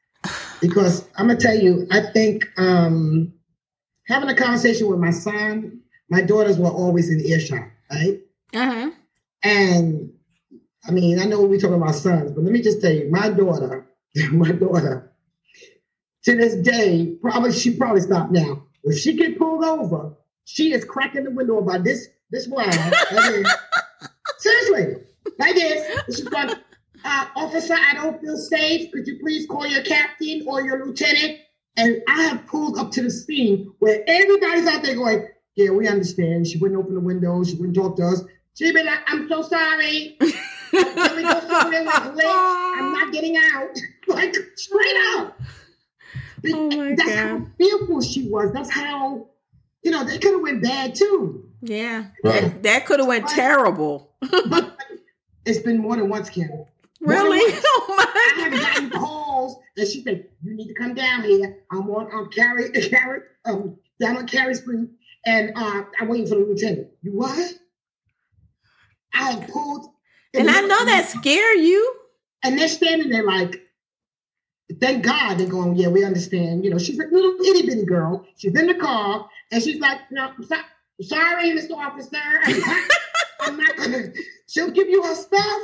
Because I'm gonna tell you, I think um, having a conversation with my son, my daughters were always in earshot, right? Uh-huh. And I mean, I know we're talking about sons, but let me just tell you, my daughter, my daughter, to this day, probably she probably stopped now. If she get pulled over, she is cracking the window about this this. I mean, seriously, like this. And She's going, uh, officer, I don't feel safe. Could you please call your captain or your lieutenant? And I have pulled up to the scene where everybody's out there going, yeah, we understand. She wouldn't open the window. She wouldn't talk to us. She'd be like, I'm so sorry. We like? I'm not getting out. like straight up. Oh my That's God. how fearful she was. That's how, you know, they could have went bad too. Yeah. Right. That, that could have went Right. terrible. But it's been more than once, Kim. Really? Oh I have gotten calls and she said, "You need to come down here. I'm on on Carrie Carrie um down on Carrie Street, and uh, I'm waiting for the lieutenant." You what? I have pulled, And I know that scare you. and they're standing there like, "Thank God." They're going, "Yeah, we understand." You know, she's a little itty bitty girl. She's in the car, and she's like, "No, I'm so- sorry, Mr. Officer. I'm not gonna." She'll give you her stuff.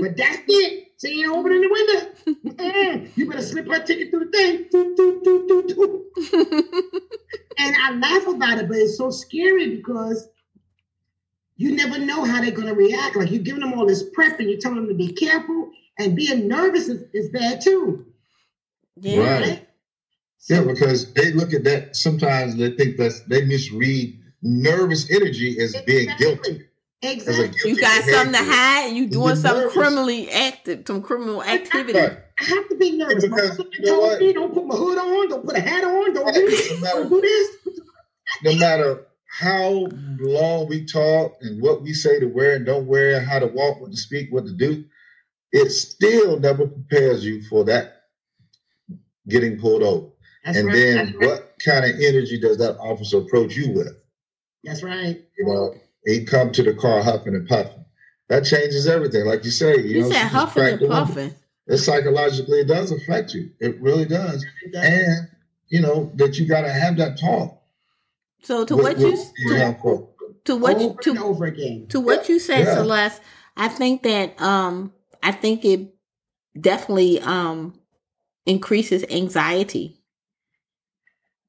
But that's it. She ain't opening the window. Mm-mm. You better slip her ticket through the thing. Doo, doo, doo, doo, doo. And I laugh about it, but it's so scary because you never know how they're going to react. Like you're giving them all this prep and you're telling them to be careful, and being nervous is, is bad too. yeah. Right. Yeah, because they look at that sometimes they think that's they misread nervous energy as being guilty. Exactly. guilty You got something to hide. You doing You're something nervous. criminally active, some criminal activity. Right. I have to be nervous. My Because, husband you know told what? me, don't put my hood on, don't put a hat on, don't do this, No matter- don't do this. no matter how long we talk and what we say to wear and don't wear, how to walk, what to speak, what to do, it still never prepares you for that getting pulled over. That's and right. then That's right. what kind of energy does that officer approach you with? That's right. You know, he come to the car huffing and puffing. That changes everything. Like you say, you, You know, said huffing and puffing. It psychologically it does affect you. It really does. It does. And you know that you got to have that talk. So to with- what you with these young folk. to what you over and to over again. to what you said, Yeah. Celeste, I think that um I think it definitely um increases anxiety.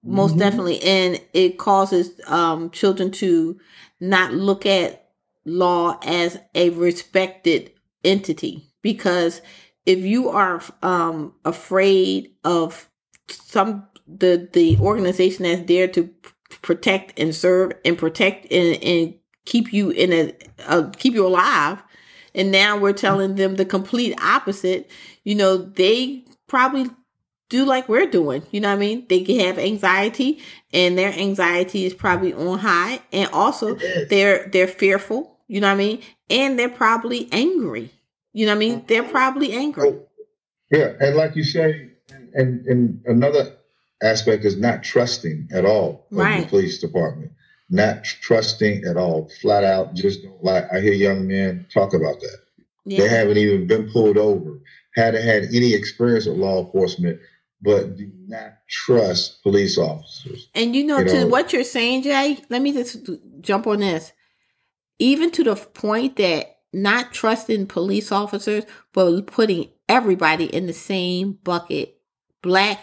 Most Mhm. definitely. And it causes um children to not look at law as a respected entity. Because if you are um afraid of some the the organization that's there to protect and serve and protect and, and keep you in a uh, keep you alive and now we're telling them the complete opposite you know they probably do like we're doing you know what i mean they can have anxiety and their anxiety is probably on high and also they're they're fearful you know what i mean and they're probably angry you know what i mean they're mm-hmm. probably angry Oh, Yeah, and like you say, and and another aspect is not trusting at all of Right. the police department. Not trusting at all, flat out. Just don't like. I hear young men talk about that. They haven't even been pulled over, hadn't had any experience with law enforcement, but do not trust police officers. And you know, You to what you're saying, Jay, let me just jump on this. Even to the point that not trusting police officers, but putting everybody in the same bucket. Black,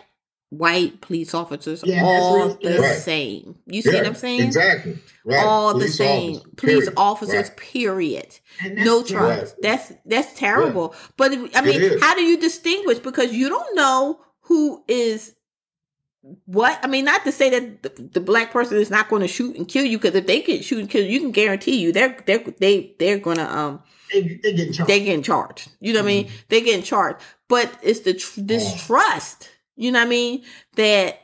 white police officers, Yeah, that's all the Right. same. You see Yeah, what I'm saying? Exactly. Right. All Police the same. officers, police period. officers, Right. period. No true. trust. That's that's terrible. But if, I mean, how do you distinguish? Because you don't know who is what. I mean, not to say that the, the black person is not going to shoot and kill you. Because if they can shoot and kill you, you can guarantee you they're they're they they're gonna um They, they get charged. they getting charged. You know what I mean? They getting charged. But it's the tr- distrust. You know what I mean? That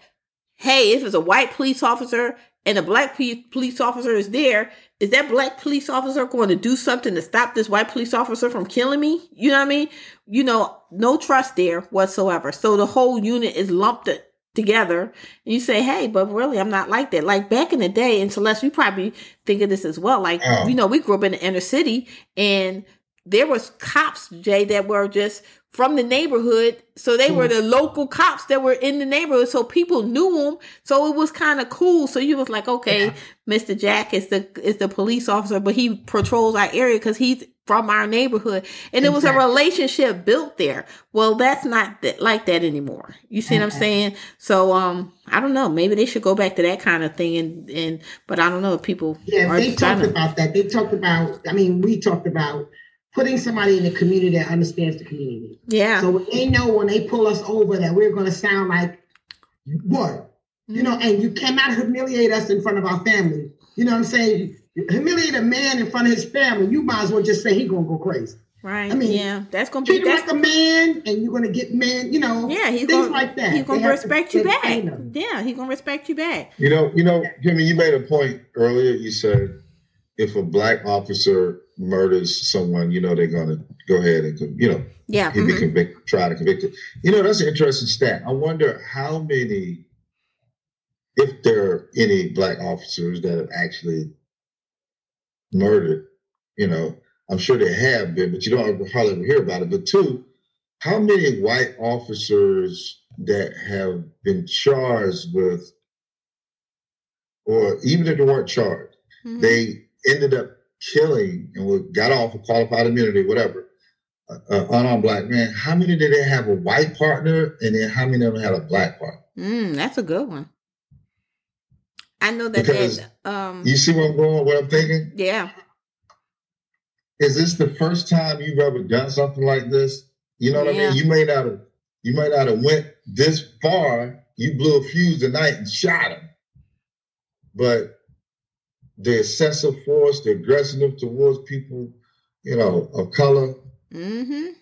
hey, if it's a white police officer and a black police officer is there, is that black police officer going to do something to stop this white police officer from killing me? You know what I mean? You know, no trust there whatsoever. So the whole unit is lumped together. And you say, hey, but really, I'm not like that. Like back in the day, and Celeste, you probably think of this as well. Like, Oh. you know, we grew up in the inner city and there was cops, Jay, that were just from the neighborhood. So they were the local cops that were in the neighborhood. So people knew them. So it was kind of cool. So you was like, okay, Yeah. Mr. Jack is the is the police officer, but he patrols our area because he's from our neighborhood. And it was a relationship built there. Well, that's not that, like that anymore. You see what I'm saying? So um, I don't know. Maybe they should go back to that kind of thing. And and but I don't know if people Yeah, are they talked to- about that. They talked about, I mean, we talked about putting somebody in the community that understands the community. Yeah. So when they know when they pull us over that we're going to sound like what? You know, and you cannot humiliate us in front of our family. You know what I'm saying? Humiliate a man in front of his family, you might as well just say he's going to go crazy. Right. I mean, yeah. That's gonna Treat be him that's like a man and you're going to get man, you know, yeah. He's things gonna like that. He's gonna They have to- respect you back. Yeah. He's gonna respect you back. You know, you know, Jimmy, you made a point earlier. You said if a black officer murders someone, you know they're gonna go ahead and you know Yeah. he'd be mhm. convicted, try to convict him. You know, that's an interesting stat. I wonder how many, if there are any black officers that have actually murdered. You know, I'm sure there have been, but you don't hardly ever hear about it. But two, how many white officers that have been charged with, or even if they weren't charged, Mhm. they ended up killing and we got off of qualified immunity, whatever, uh, uh, unarmed black man. How many did they have a white partner, and then how many of them had a black partner? Mm, that's a good one. I know that. Because um. You see where I'm going? What I'm thinking? Yeah. Is this the first time you've ever done something like this? You know what I mean? You may not have, you might not have went this far. You blew a fuse tonight and shot him, but the excessive force, the aggressiveness towards people, you know, of color, Mm-hmm.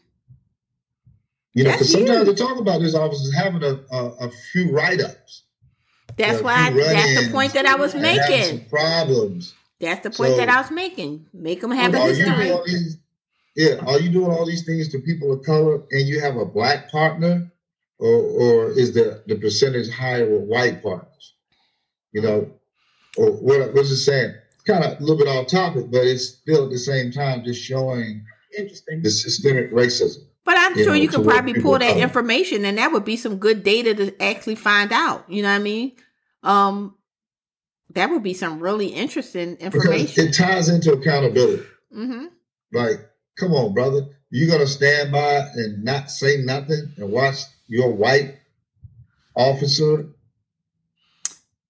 You know, because sometimes they talk about these officers having a, a, a few write-ups. That's Yeah, why. I, that's the point that I was making. problems. That's the point So- that I was making. Make them have a you doing history. Yeah, are you doing all these things to people of color, and you have a black partner, or or is the the percentage higher with white partners? You know, or what? was it saying? Kind of a little bit off topic, but it's still at the same time just showing Interesting. the systemic racism. But I'm you sure know, you could probably pull that color. information, and that would be some good data to actually find out. You know what I mean? Um, that would be some really interesting Because information. it ties into accountability. hmm Like, come on, brother. you're gonna stand by and not say nothing and watch your white officer,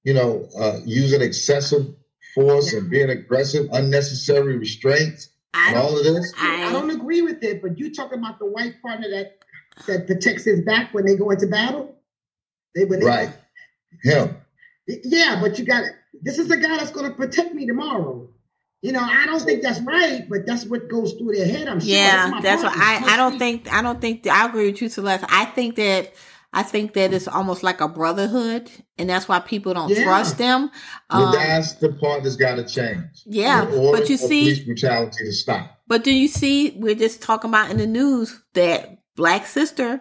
you know, uh, using excessive force and being aggressive, unnecessary restraints, I and all of this? I I don't agree with it, but you talking about the white partner that that protects his back when they go into battle. They when they Right. Him. Yeah, but you got it. this is the guy that's going to protect me tomorrow. You know, I don't think that's right, but that's what goes through their head. I'm sure. yeah, my that's what. I. I don't think. I don't think. I agree with you, Celeste. I think that. I think that it's almost like a brotherhood, and that's why people don't Yeah. trust them. Um, that's the part that's got to change. yeah, but you see, police brutality to stop. But do you see? We're just talking about in the news that black sister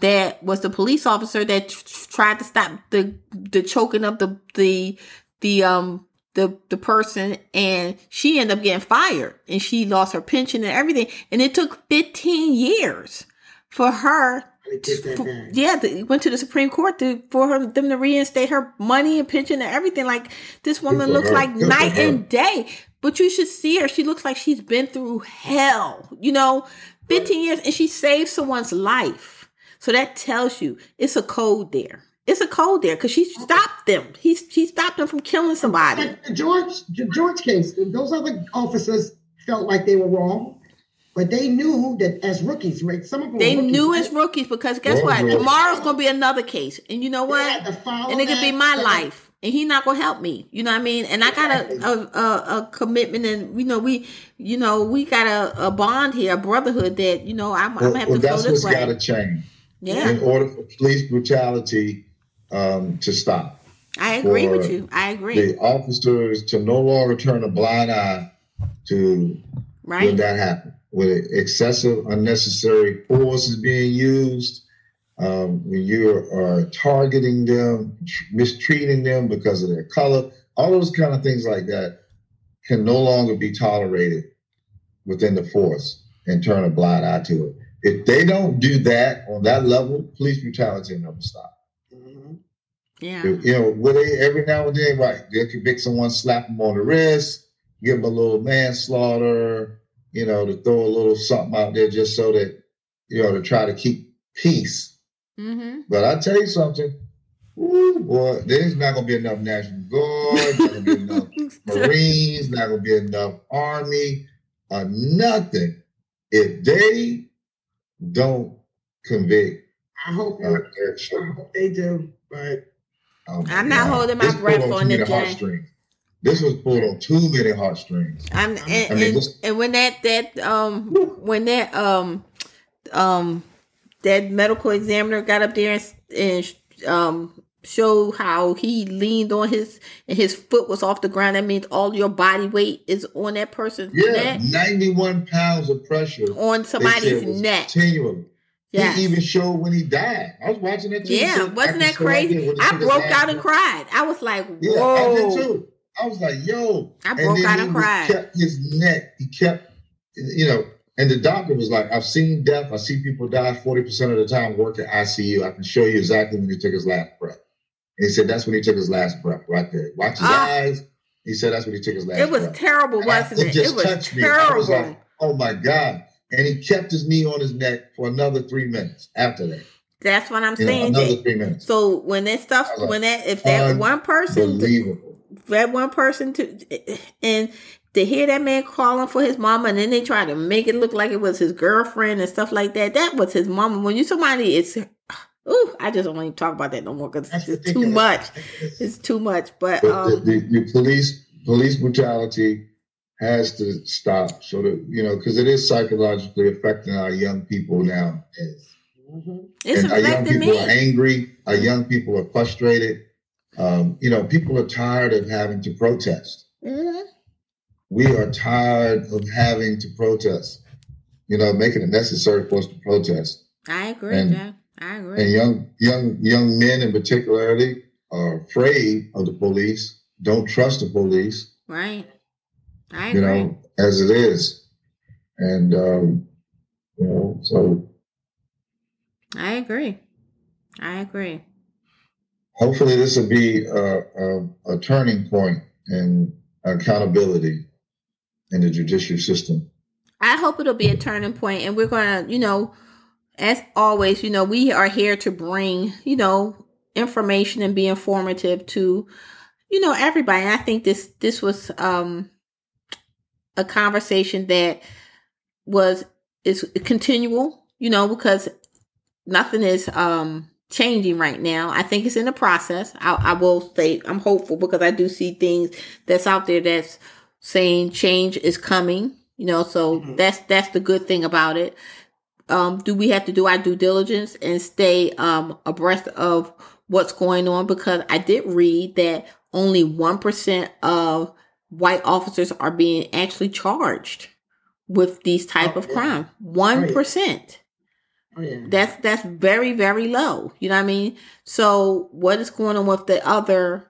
that was the police officer that tr- tr- tried to stop the the choking of the the the um the the person, and she ended up getting fired, and she lost her pension and everything, and it took fifteen years for her. They that for- yeah, the, went to the Supreme Court to for her them to reinstate her money and pension and everything. Like this woman looks her. like Good night and day. But you should see her. She looks like she's been through hell. You know, 15 years and she saved someone's life. So that tells you it's a code there. It's a code there because she stopped them. He she stopped them from killing somebody. George George case, those other officers felt like they were wrong, but they knew that as rookies, right? Some of them They rookies, knew as rookies because guess Yeah, what? yeah. Tomorrow's gonna be another case, and you know what? And it could be my that- life, and he not gonna help me. You know what I mean? And I got a a, a, a commitment, and you know we, you know we got a, a bond here, a brotherhood that you know I'm, I'm gonna have well, to go that's this what's Gotta change Yeah, in order for police brutality um, to stop. I agree with you. I agree. The officers to no longer turn a blind eye to right. when that happens. When excessive, unnecessary force is being used, um, when you are targeting them, mistreating them because of their color, all those kind of things like that can no longer be tolerated within the force and turn a blind eye to it. If they don't do that on that level, police brutality will never stop. Mhm. Yeah. You know, will they every now and then, right? They'll convict someone, slap them on the wrist, give them a little manslaughter, you know, to throw a little something out there just so that, you know, to try to keep peace. Mm-hmm. But I tell you something, woo, boy, there's not gonna be enough National Guard, not gonna be enough Marines, not gonna be enough Army, or nothing. If they don't convict I hope uh, you, I hope they do, but Oh I'm not God. holding my This breath pulled on too the many Jay. heartstrings. This was pulled on too many heartstrings. I'm, and, I mean, and, this- and when that that um when that um um that medical examiner got up there and, and um showed how he leaned on his and his foot was off the ground, that means all your body weight is on that person's Yeah, neck, 91 pounds of pressure. on somebody's neck. Continually. Yeah. He even showed when he died. I was watching that too. Yeah, wasn't that crazy? there when he I broke out and cried. I was like, Yeah, "Whoa!" I did too. I was like, yo. I broke out he and cried. kept his neck. He kept, you know, and the doctor was like, I've seen death. I see people die 40% of the time work at ICU. I can show you exactly when he took his last breath. And he said, that's when he took his last breath right there. Watch his Ah. eyes. He said, that's when he took his last It was breath. terrible, And wasn't it? It just was touched me. I was terrible. like, oh my God. And he kept his knee on his neck for another three minutes after that. That's what I'm You know, saying. another three minutes. So when that stuff, like, when that, if that one person, Unbelievable. That one person to, and to hear that man calling for his mama, and then they try to make it look like it was his girlfriend and stuff like that. That was his mama. When you somebody, it's, ooh, I just don't want to talk about that no more because it's just too much. It's too much. But But the, um, the, the police police brutality has to stop so that you know because it is psychologically affecting our young people now Mhm. it's and our young people me. are angry our young people are frustrated um, you know people are tired of having to protest Mhm. we are tired of having to protest you know making it necessary for us to protest I agree, And- Jack. I agree. and young young young men in particularly are afraid of the police don't trust the police right. I you know, as it is. And, um, you know, so I agree. I agree. Hopefully this will be a, a, a turning point in accountability in the judicial system. I hope it'll be a turning point, and we're gonna, you know, as always, you know, we are here to bring, you know, information and be informative to, you know, everybody. And I think this this was um a conversation that was is continual, you know, because nothing is um changing right now. I think it's in the process. I, I will say I'm hopeful because I do see things that's out there that's saying change is coming. You know, so Mhm. that's that's the good thing about it. Um, do we have to do our due diligence and stay um abreast of what's going on? Because I did read that only one percent of white officers are being actually charged with these type Oh, of yeah. crime. One percent Oh yeah. that's that's very very low. You know what i mean? So what is going on with the other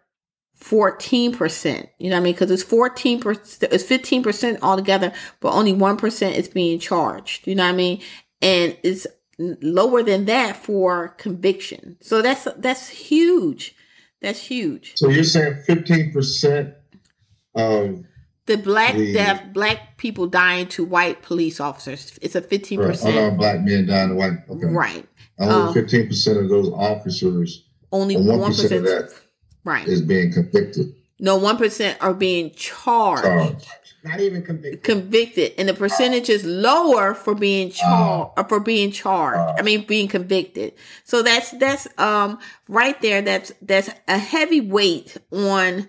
14% you know what i mean? Because it's 14% it's 15% altogether but only 1% is being charged. You know what i mean? And it's lower than that for conviction. So that's that's huge. That's huge. So you're saying 15% of the black the, death, black people dying to white police officers. It's a fifteen percent. Unarmed black men dying to white. Okay. Right. Only um, fifteen um, percent of those officers. Only one percent of that. Right. Is being convicted. No, one percent are being charged. charged. Not even convicted. Convicted, and the percentage is lower for being charged uh, for being charged. Uh, I mean, being convicted. So that's that's um right there. That's that's a heavy weight on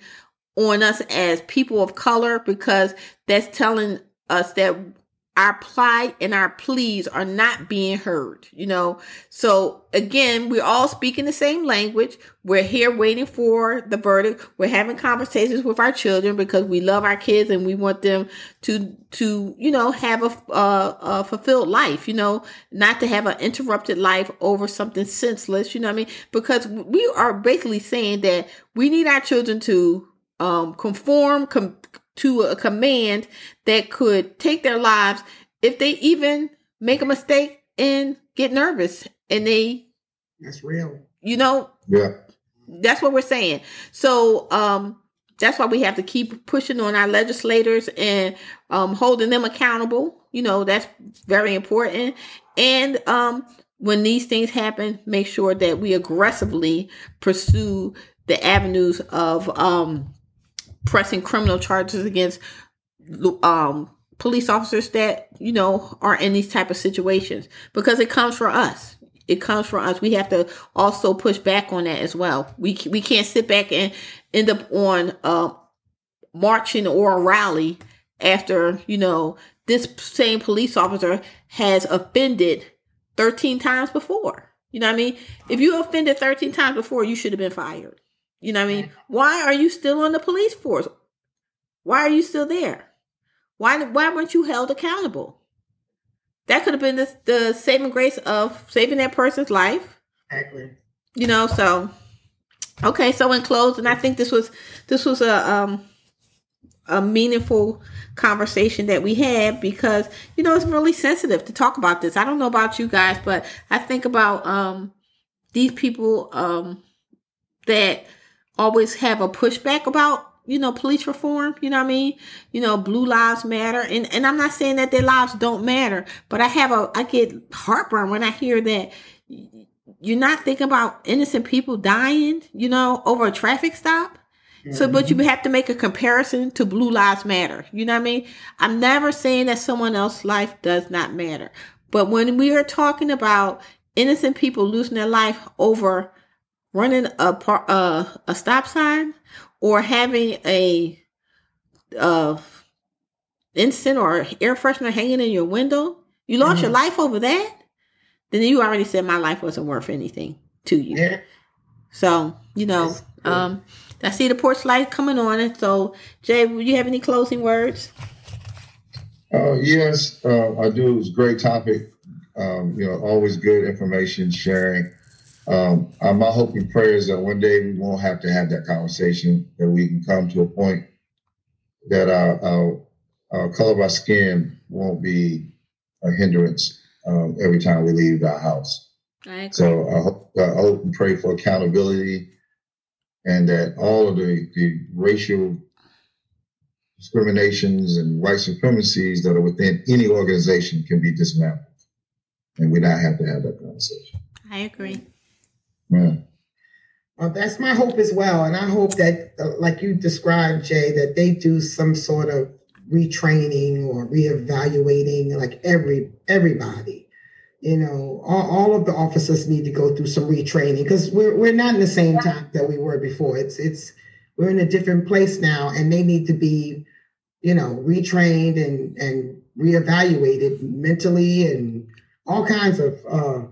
on us as people of color because that's telling us that our plight and our pleas are not being heard, you know. So again, we're all speaking the same language. We're here waiting for the verdict. We're having conversations with our children because we love our kids and we want them to to you know have a, a, a fulfilled life, you know, not to have an interrupted life over something senseless, you know what I mean? Because we are basically saying that we need our children to um, conform com- to a command that could take their lives if they even make a mistake and get nervous and they that's real. you know? Yeah. That's what we're saying. So um that's why we have to keep pushing on our legislators and um holding them accountable. You know that's very important. And um when these things happen make sure that we aggressively pursue the avenues of um pressing criminal charges against um, police officers that you know are in these type of situations. Because it comes for us. It comes for us. We have to also push back on that as well. We we can't sit back and end up on uh, marching or a rally after you know this same police officer has offended 13 times before. You know what i mean? If you offended 13 times before you should have been fired you know what I mean? Why are you still on the police force? Why are you still there? Why why weren't you held accountable? That could have been the, the saving grace of saving that person's life. Exactly. You know, so okay, so in closing, I think this was this was a um a meaningful conversation that we had because you know it's really sensitive to talk about this. I don't know about you guys, but I think about um these people um that always have a pushback about you know police reform you know what i mean? You know blue lives matter. And and i'm not saying that their lives don't matter but i have a i get heartburn when i hear that. You're not thinking about innocent people dying you know over a traffic stop. So but you mm-hmm. have to make a comparison to blue lives matter you know what i mean? I'm never saying that someone else's life does not matter. But when we are talking about innocent people losing their life over running a par, uh, a stop sign or having a uh, instant or air freshener hanging in your window, you lost mm-hmm. your life over that, then you already said my life wasn't worth anything to you. Yeah. So, you know, um, I see the porch light coming on. And so, Jay, will you have any closing words? Uh, yes, uh, I do. It's a great topic. Um, you know, always good information sharing. Um, my hope and prayer is that one day we won't have to have that conversation, that we can come to a point that our, our, our color of our skin won't be a hindrance um, every time we leave our house. I so I hope, I hope and pray for accountability and that all of the, the racial discriminations and white supremacies that are within any organization can be dismantled. And we not have to have that conversation. I agree. Yeah. Uh, that's my hope as well. And I hope that, uh, like you described, Jay, that they do some sort of retraining or reevaluating, like every everybody. You know, all, all of the officers need to go through some retraining because we're we're not in the same time that we were before. It's it's we're in a different place now, and they need to be, you know, retrained and and reevaluated mentally and all kinds of uh,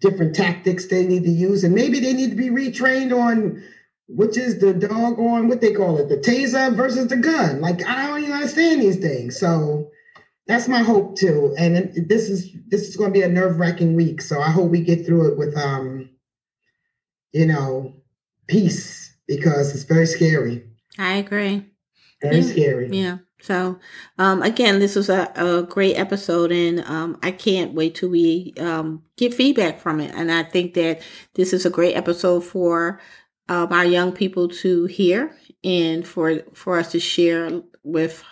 different tactics they need to use, and maybe they need to be retrained on which is the dog on what they call it, the taser versus the gun. Like I don't even understand these things. So that's my hope too. And this is this is going to be a nerve wracking week. So I hope we get through it with um, you know, peace because it's very scary. I agree. Very yeah. scary. Yeah. So, um, again, this was a, a great episode, and um, I can't wait till we um, get feedback from it. And I think that this is a great episode for um, our young people to hear and for for us to share with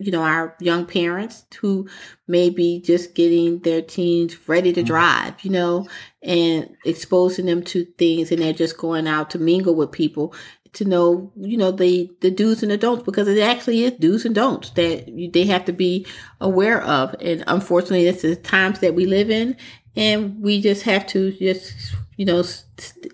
you know our young parents who may be just getting their teens ready to mm-hmm. drive you know and exposing them to things and they're just going out to mingle with people to know you know the the do's and the don'ts because it actually is do's and don'ts that you, they have to be aware of and unfortunately this is times that we live in and we just have to just you know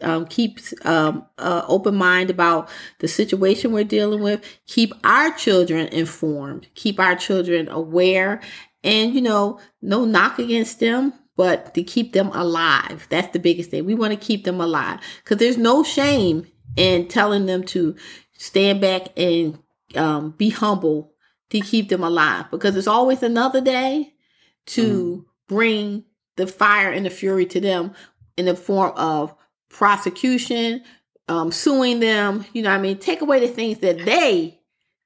um, keep um, uh, open mind about the situation we're dealing with. Keep our children informed. Keep our children aware. And you know no knock against them but to keep them alive. That's the biggest thing. We want to keep them alive. Because there's no shame in telling them to stand back and um, be humble to keep them alive. Because it's always another day to mm. bring the fire and the fury to them in the form of prosecution, um, suing them. You know, I mean, take away the things that they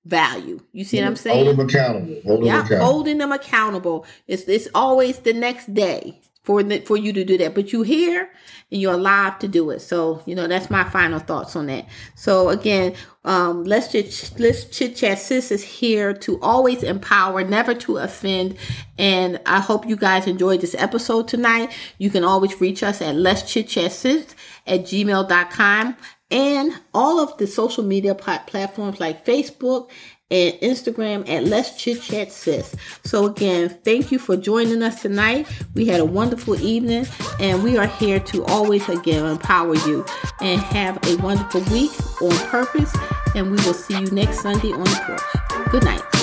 value. You see what I'm saying? Hold them accountable. Hold yeah, accountable. holding them accountable. It's it's always the next day for for you to do that. But you here and you're alive to do it. So you know that's my final thoughts on that. So again, um, let's just let's chit chat. Sis is here to always empower, never to offend. And I hope you guys enjoyed this episode tonight. You can always reach us at let's chit chat sis at gmail.com and all of the social media platforms like Facebook and Instagram at Let's Chit Chat Sis. So again, thank you for joining us tonight. We had a wonderful evening and we are here to always again empower you and have a wonderful week on purpose. And we will see you next Sunday on the porch. Good night.